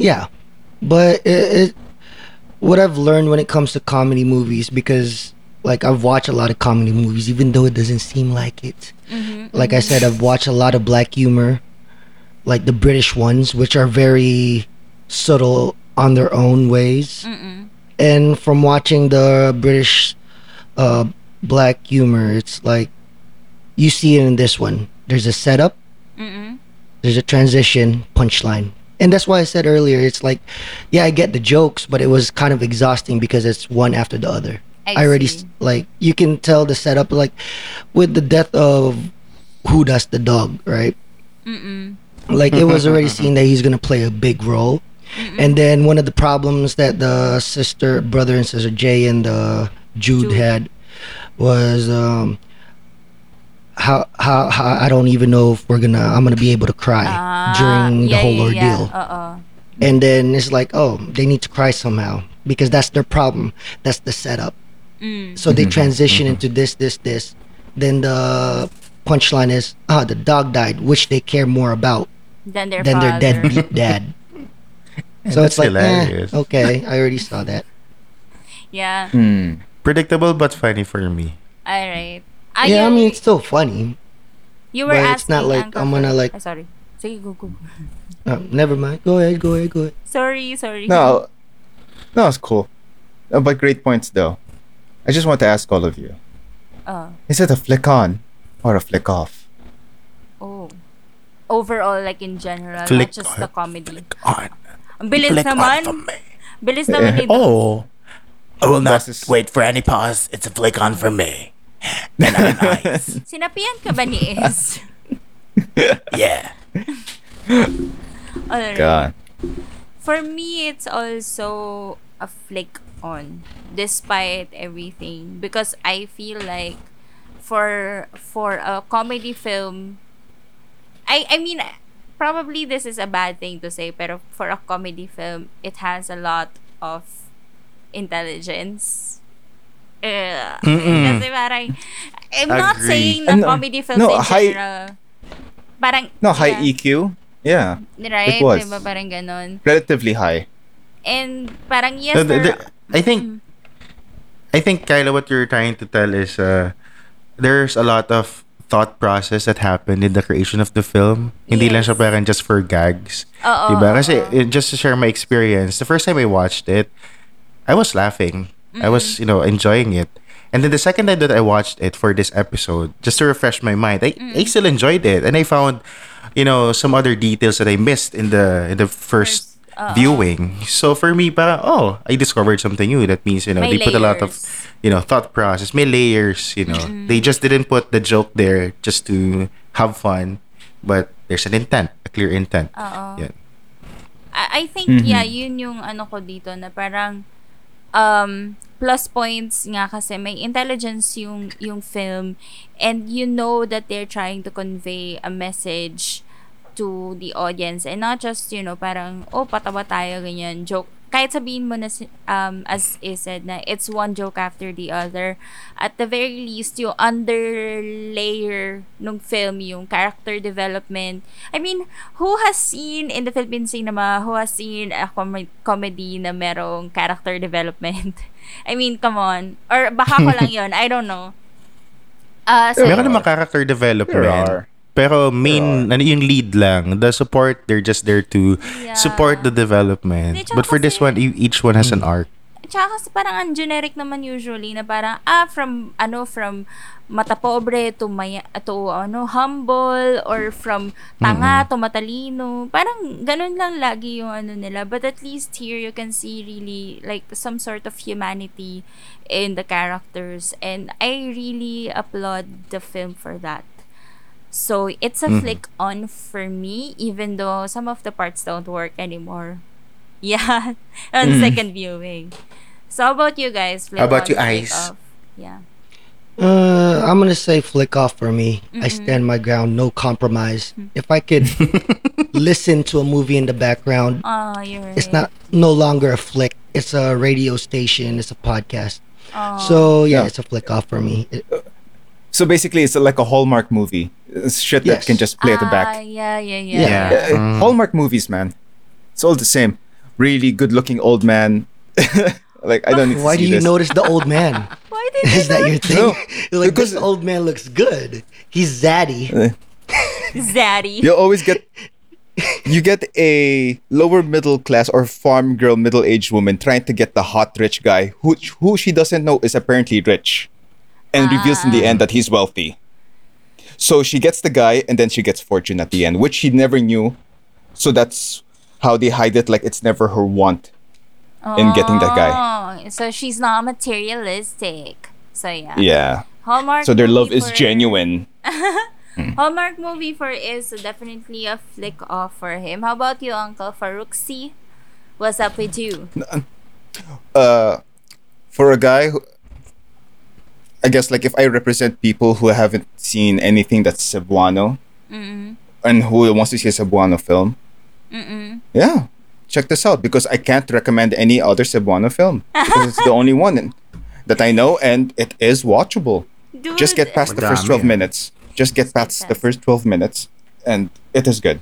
D: yeah. But it, it what i've learned when it comes to comedy movies because like i've watched a lot of comedy movies even though it doesn't seem like it.
C: Mm-hmm,
D: like i said i've watched a lot of black humor like the british ones which are very subtle on their own ways.
C: Mm-mm.
D: and from watching the british uh black humor it's like you see it in this one. There's a setup.
C: Mm-mm.
D: there's a transition punchline and that's why i said earlier it's like yeah i get the jokes but it was kind of exhausting because it's one after the other
C: I
D: I, already
C: see.
D: like you can tell the setup like with the death of Hudas the dog, right?
C: Mm-mm.
D: Like it was already (laughs) seen that he's gonna play a big role. And then one of the problems that the sister, brother, and sister Jay and uh, Jude,
C: Jude.
D: had was um, how, how how I don't even know if we're gonna I'm gonna be able to cry
C: Ah,
D: during the whole
C: yeah,
D: ordeal.
C: Yeah. Uh-uh.
D: And then it's like, oh, they need to cry somehow because that's their problem. That's the setup.
C: Mm.
D: So they transition into this, this, this. Then the punchline is, ah, the dog died, which they care more about
C: Then their
D: than their
C: father.
D: deadbeat (laughs) dad. (laughs) so it's like, eh, okay, (laughs) I already saw that.
C: Yeah.
B: Hmm.
E: Predictable but funny for me.
C: All right. Ah,
D: yeah, I mean, it's still funny.
C: you were
D: but
C: asking.
D: it's not like
C: Uncle
D: I'm gonna, like-
C: Ah, sorry. Sige, go, go.
D: Uh, (laughs) never mind. Go ahead, go ahead, go ahead.
C: Sorry, sorry.
B: No, no, it's cool. Uh, but great points though. I just want to ask all of you:
C: Oh.
B: Is it a flick on or a flick off?
C: Oh. Overall, like in general,
E: Flick
C: not just
E: on,
C: the comedy.
E: Flick On.
C: Ang bilis
I: Flick on
C: naman.
I: for me.
C: Bilis naman ni
I: Oh, I will not
B: Bosses.
I: wait for any pause. It's a flick on for me. (laughs) And I'm nice. (laughs)
C: Sinapian ka ba ni Is? (laughs)
I: Yeah.
C: Alright.
B: God.
C: For me, it's also a flick on, despite everything, because I feel like for for a comedy film, I I mean, probably this is a bad thing to say, pero for a comedy film, it has a lot of intelligence. Uh, kasi parang, I'm not
E: Agree.
C: saying na
B: And, uh,
C: comedy films
B: no,
C: in
B: high-
C: general. Parang,
B: No, high
C: yeah,
B: EQ. Yeah,
C: Right?
B: It was.
C: Diba parang ganon.
B: relatively high.
C: And parang yes,
E: No, the- the- I think I think Kyla what you're trying to tell is uh there's a lot of thought process that happened in the creation of the film. Hindi lang siya
C: Yes.
E: parang just for gags.
C: Oo,
E: diba? Kasi
C: oo.
E: eh, just to share my experience, the first time I watched it, I was laughing. I was,
C: Mm-hmm.
E: you know, enjoying it. And then the second time that I watched it for this episode, just to refresh my mind, I, I mm. still enjoyed it. And I found, you know, some other details that I missed in the in the first
C: First, uh-uh.
E: viewing. So for me, parang, oh, I discovered something new. That means, you know,
C: May
E: they put a lot of, you know, thought process. May layers, you know. Mm-hmm. They just didn't put the joke there just to have fun. But there's an intent, a clear intent.
C: Oo.
E: Yeah.
C: I, I think, mm-hmm. yeah, yun yung ano ko dito na parang um, plus points nga kasi may intelligence yung, yung film and you know that they're trying to convey a message to the audience and not just, you know, parang, oh, patawa tayo, ganyan, joke. Kahit sabihin mo na, si- um, as is said, na it's one joke after the other, at the very least, yung underlayer nung film, yung character development. I mean, who has seen in the Philippine cinema, who has seen a com- comedy na merong character development? (laughs) I mean, come on. Or baka ko lang (laughs) yun. I don't know. Uh, so,
E: Meron naman character development.
B: There are.
E: Pero main, ano yung lead lang. The support, they're just there to
C: Yeah.
E: support the development. But for this one, e- each one has an arc.
C: Tsaka kasi parang ang generic naman usually na parang, ah, from, ano, from mata pobre to, maya, to ano, humble, or from tanga to matalino. Parang ganun lang lagi yung ano nila. But at least here, you can see really, like, some sort of humanity in the characters. And I really applaud the film for that. So, it's a mm-hmm. flick on for me, even though some of the parts don't work anymore. (laughs) Yeah, on mm-hmm. second viewing. So, how about you guys? Flick
E: How about
C: on,
E: you,
C: flick
E: Ice?
C: Yeah.
D: Uh, I'm gonna say flick off for me. I stand my ground, no compromise. Mm-hmm. If I could (laughs) listen to a movie in the background,
C: Oh, you're right.
D: it's not no longer a flick. It's a radio station. It's a podcast.
C: Oh.
D: So yeah,
B: Yeah.
D: it's a flick off for me. It-
B: So basically, it's like a Hallmark movie. It's shit that
D: Yes.
B: can just play at the
C: Ah,
B: back.
C: yeah, yeah, yeah.
E: Yeah.
B: Uh, Hallmark movies, man. It's all the same. Really good-looking old man. (laughs) like I don't need to
D: Why do you
B: this.
D: notice the old man? (laughs)
C: Why did
D: Is that your thing?
B: No,
D: You're (laughs) like
B: because-
D: this old man looks good. He's zaddy.
C: Zaddy.
B: You always get you get a lower middle class or farm girl middle aged woman trying to get the hot rich guy who who she doesn't know is apparently rich and reveals in the end that he's wealthy. So she gets the guy and then she gets fortune at the end, which she never knew. So that's how they hide it like it's never her want in getting that guy.
C: Oh, So she's not materialistic. So yeah.
B: Yeah.
C: Hallmark.
B: So their love is genuine. (laughs)
C: Hallmark movie for is definitely a flick off for him. How about you, Uncle Faruqsi? What's up with you?
B: Uh, for a guy who, I guess like if I represent people who haven't seen anything that's Cebuano
C: Mm-mm.
B: and who wants to see a Cebuano film,
C: Mm-mm.
B: yeah, check this out because I can't recommend any other Cebuano film because it's the only one that I know and it is watchable.
C: Dude,
B: Just get past the first 12
E: ah.
B: minutes. Just get past the first 12 minutes and it is good.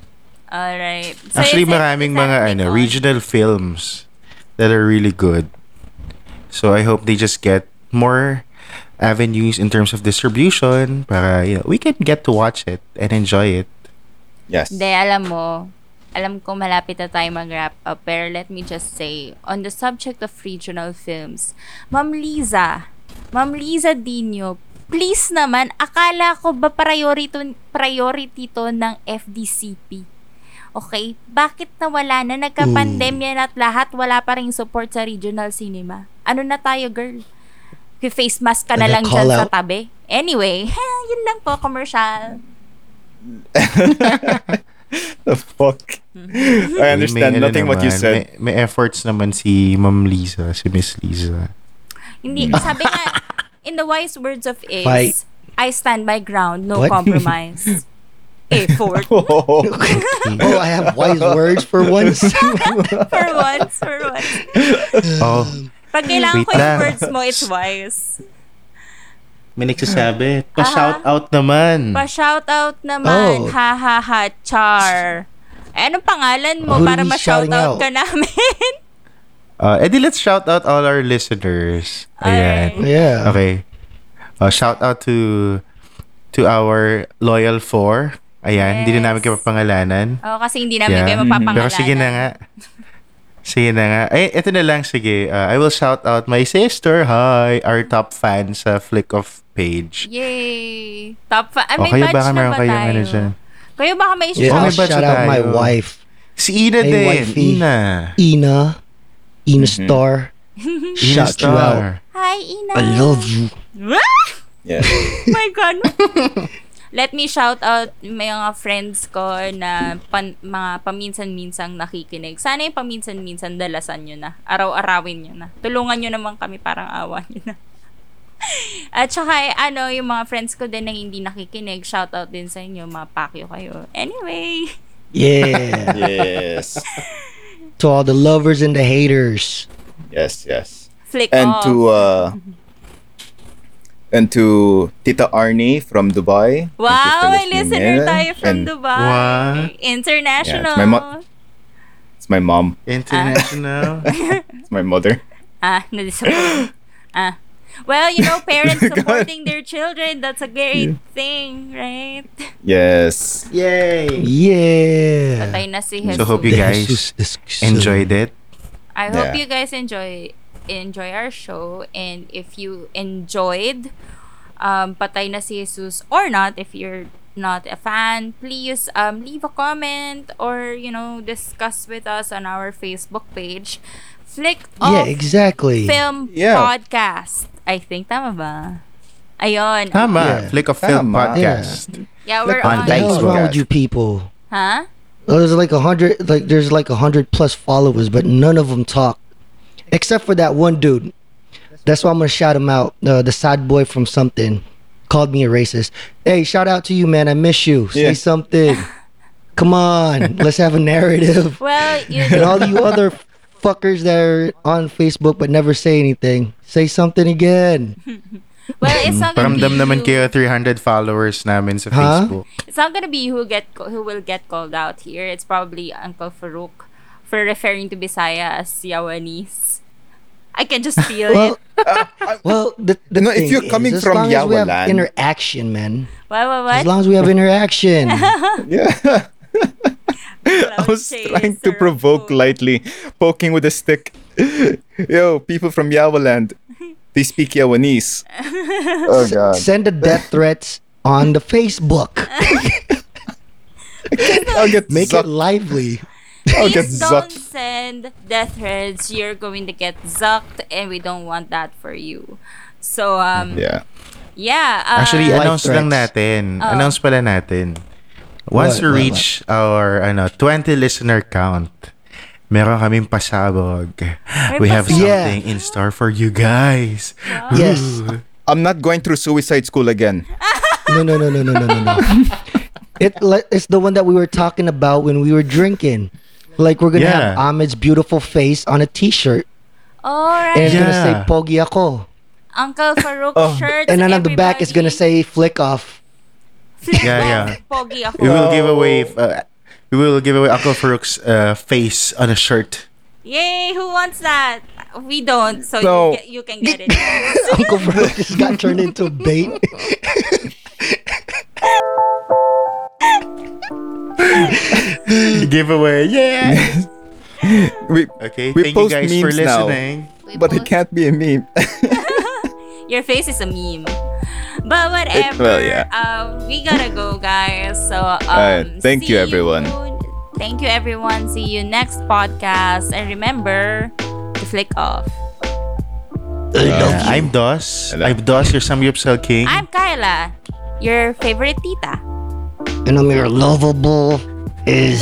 C: Alright. So
E: Actually,
C: is it-
E: maraming
C: is that
E: mga
C: a
E: ano,
C: flick
E: regional films that are really good. So I hope they just get more avenues in terms of distribution para you know, we can get to watch it and enjoy it.
B: Yes.
C: Hindi, alam mo, alam ko malapit na tayo mag-wrap up, pero let me just say, on the subject of regional films, Ma'am Liza, Ma'am Liza Dino, please naman, akala ko ba priority to, priority to ng FDCP? Okay? Bakit nawala na? Nagka-pandemya na at lahat, wala pa rin support sa regional cinema. Ano na tayo, girl? Face mask ka na lang dyan
D: call
C: sa
D: out.
C: tabi. Anyway, (laughs) yun lang po, commercial.
B: the fuck? I understand
E: May ano
B: nothing what you
E: naman,
B: said.
E: May, may efforts naman si Ma'am Lisa, si Miss Lisa.
C: Hindi, sabi nga, in the wise words of Ace,
D: Fight.
C: I stand my ground, no
D: What?
C: compromise. (laughs) Effort.
B: Oh, (laughs)
D: Oh, I have wise words for once.
C: for once, for once.
E: Oh,
C: Pag kailangan
E: Wait
C: ko yung
E: lang.
C: words mo, it's (laughs) wise.
E: may nagsasabi,
C: Aha.
E: pa-shout out naman.
C: Pa-shoutout naman.
D: Oh.
C: Ha ha ha, char. Eh, anong pangalan mo
D: Who
C: para
D: shouting
C: ma-shoutout
D: out?
C: ka namin? (laughs)
E: Uh, edi let's shout out all our listeners. Ayan.
D: yeah.
E: Okay. Uh, shout out to to our loyal four. Ayan, hindi na namin
C: Yes.
E: kayo papangalanan.
C: oh, kasi hindi namin
E: Yeah.
C: kayo mapapangalanan.
E: Pero sige na nga. (laughs) Sige na nga. Ay, ito na lang, sige. Uh, I will shout out my sister. Hi, our top fan sa Flick of page.
C: Yay! Top fa- ah,
E: O
C: may
E: kayo
C: badge
E: baka
C: na ba
E: kayong
C: tayo?
E: ano dyan.
C: Kayo baka may
D: Yeah,
E: Oh,
C: shout
E: may
D: I'll
E: badge
D: shout out my
E: tayo.
D: wife,
E: Si Ina
D: Hey,
E: din.
D: wifey.
E: Ina.
D: Ina. Ina
B: Mhm.
D: Star. (laughs)
E: Ina
D: Shout you out.
E: Star.
C: Hi, Ina!
D: I love you.
B: yeah. (laughs)
C: my God. (laughs) Let me shout out may mga friends ko na pan, mga paminsan-minsang nakikinig. Sana yung paminsan-minsan dalasan nyo na. Araw-arawin nyo na. Tulungan nyo naman kami parang awa nyo na. (laughs) At saka, ano, yung mga friends ko din na hindi nakikinig, shout out din sa inyo, mapakyo kayo. Anyway,
D: Yeah. (laughs)
B: yes.
D: to all the lovers and the haters.
B: Yes, yes.
C: flick
B: And
C: off.
B: to uh (laughs) and to Tita Arnie from Dubai. Thank you
C: wow, may
B: listening
C: listener
B: in.
C: tayo from
B: And
C: Dubai.
E: Wow.
C: International.
B: Yeah, it's my mo- It's my mom.
E: International. (laughs)
B: It's my mother.
C: Ah, na-disappoint. ah. Well, you know, parents (laughs) supporting their children, that's a great thing, right?
B: Yes.
E: Yay.
D: Yeah.
C: Patay na si Hesus.
E: So hope you guys enjoyed it.
C: I hope
B: Yeah.
C: you guys enjoy enjoy our show and if you enjoyed um Patay na si Hesus or not if you're not a fan, please um leave a comment or you know discuss with us on our Facebook page. Flick
D: Yeah, exactly.
C: film
B: Yeah.
C: podcast. I think tama ba? Ayun.
E: Tama.
D: Yeah.
E: Flick Off Film
B: Tama.
E: podcast.
C: Yeah, we're
B: Flick
D: What
C: on.
D: the hell is wrong with you people?
C: Huh?
D: There's like a hundred, like there's like a hundred plus followers, but none of them talk, except for that one dude. That's why I'm gonna shout him out. Uh, the sad boy from something called me a racist. Hey, shout out to you, man. I miss you. Say
B: Yeah.
D: something. Come on, (laughs) let's have a narrative.
C: Well, you
D: And all you other fuckers that are on Facebook but never say anything, say something again. (laughs)
C: well, it's not gonna
E: Paramdam
C: be
E: naman
C: you.
E: kayo 300 followers namin sa
D: Huh?
E: Facebook.
C: It's not gonna be you who get who will get called out here. It's probably Uncle Farouk for referring to Bisaya as Yawanese. I can just feel
D: Well,
C: it.
D: Uh, well, the, the
B: No, if you're coming
D: is, as
B: from
D: long as we have interaction, man.
C: What, what,
D: As long as we have (laughs) interaction. (laughs)
B: Yeah. I
C: Cloud
B: was trying to
C: chaser.
B: provoke lightly, poking with a stick. (laughs) Yo, people from Yawaland, they speak Yawanese. Oh god.
D: Send the death threats on the Facebook.
B: I'll get
D: Make
B: sucked.
D: it lively.
B: I'll get
C: Please don't
B: zucked.
C: send death threats. You're going to get zucked, and we don't want that for you. So um,
B: Yeah.
C: yeah. Uh,
E: Actually,
D: Life
E: announce lang
D: threats.
E: natin.
C: Oh.
E: Announce pala natin. Once
D: What,
E: we
D: what,
E: reach our ano 20 listener count, meron kaming pasabog. We have
C: pasabog?
D: Yeah.
E: something in store for you guys.
D: Yes.
B: I'm not going through suicide school again. (laughs)
D: No, no, no, no, no, no, no, no. (laughs) it li- it's the one that we were talking about when we were drinking. Like we're gonna have Ahmed's beautiful face on a T-shirt,
C: all
D: and
C: right.
D: it's gonna say "Pogi ako,"
C: Uncle Farouk
B: Oh.
C: shirts.
D: and then on the back it's gonna say "Flick off."
C: Flip
E: Yeah,
C: off,
E: yeah.
C: Pogi ako.
E: We will give away uh, we will give away Uncle Farouk's uh, face on a shirt.
C: Yay! Who wants that? We don't, so
B: No.
C: you, get, you can get it. (laughs)
D: Uncle Bro just got turned into a bait. (laughs) (laughs)
E: Giveaway. Yeah. (laughs)
B: We,
E: Okay,
B: We
E: thank you
B: post
E: guys for
B: memes now.
E: listening.
B: but it can't be a meme. (laughs)
C: Your face is a meme. But whatever.
B: well, yeah.
C: Um, we gotta go, guys. So um,
B: Alright, thank you, everyone.
C: Thank you, everyone. See you next podcast, and remember to flick off.
E: Yeah, I'm Dos. I'm Dos, your Samgyupsal King.
C: I'm Kyla, your favorite tita.
D: And I'm your lovable is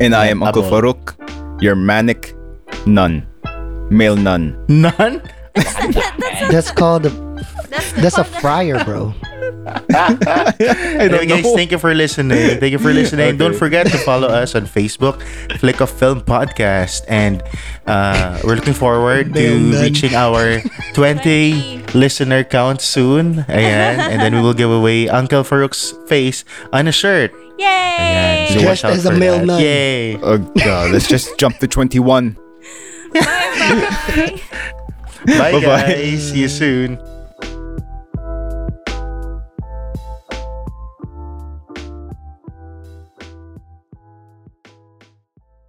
B: and I am Uncle
E: Abo.
B: Farouk, your manic nun. Male nun.
E: None?
D: that's called a
C: That's,
D: that's a friar, bro. (laughs)
B: I
E: Anyway, guys,
B: know.
E: thank you for listening. Thank you for listening. Don't forget to follow us on Facebook, Flick Off Film Podcast. And uh, we're looking forward to reaching our 20 listener count soon. Ayan. And then we will give away Uncle Farouk's face on a shirt. Ayan. So
C: Yay!
E: watch
D: as a male
E: that.
D: nun.
E: Yay.
B: Oh god, let's just jump to 21.
C: Bye-bye.
E: Bye,
B: Bye-bye.
E: guys. See you soon.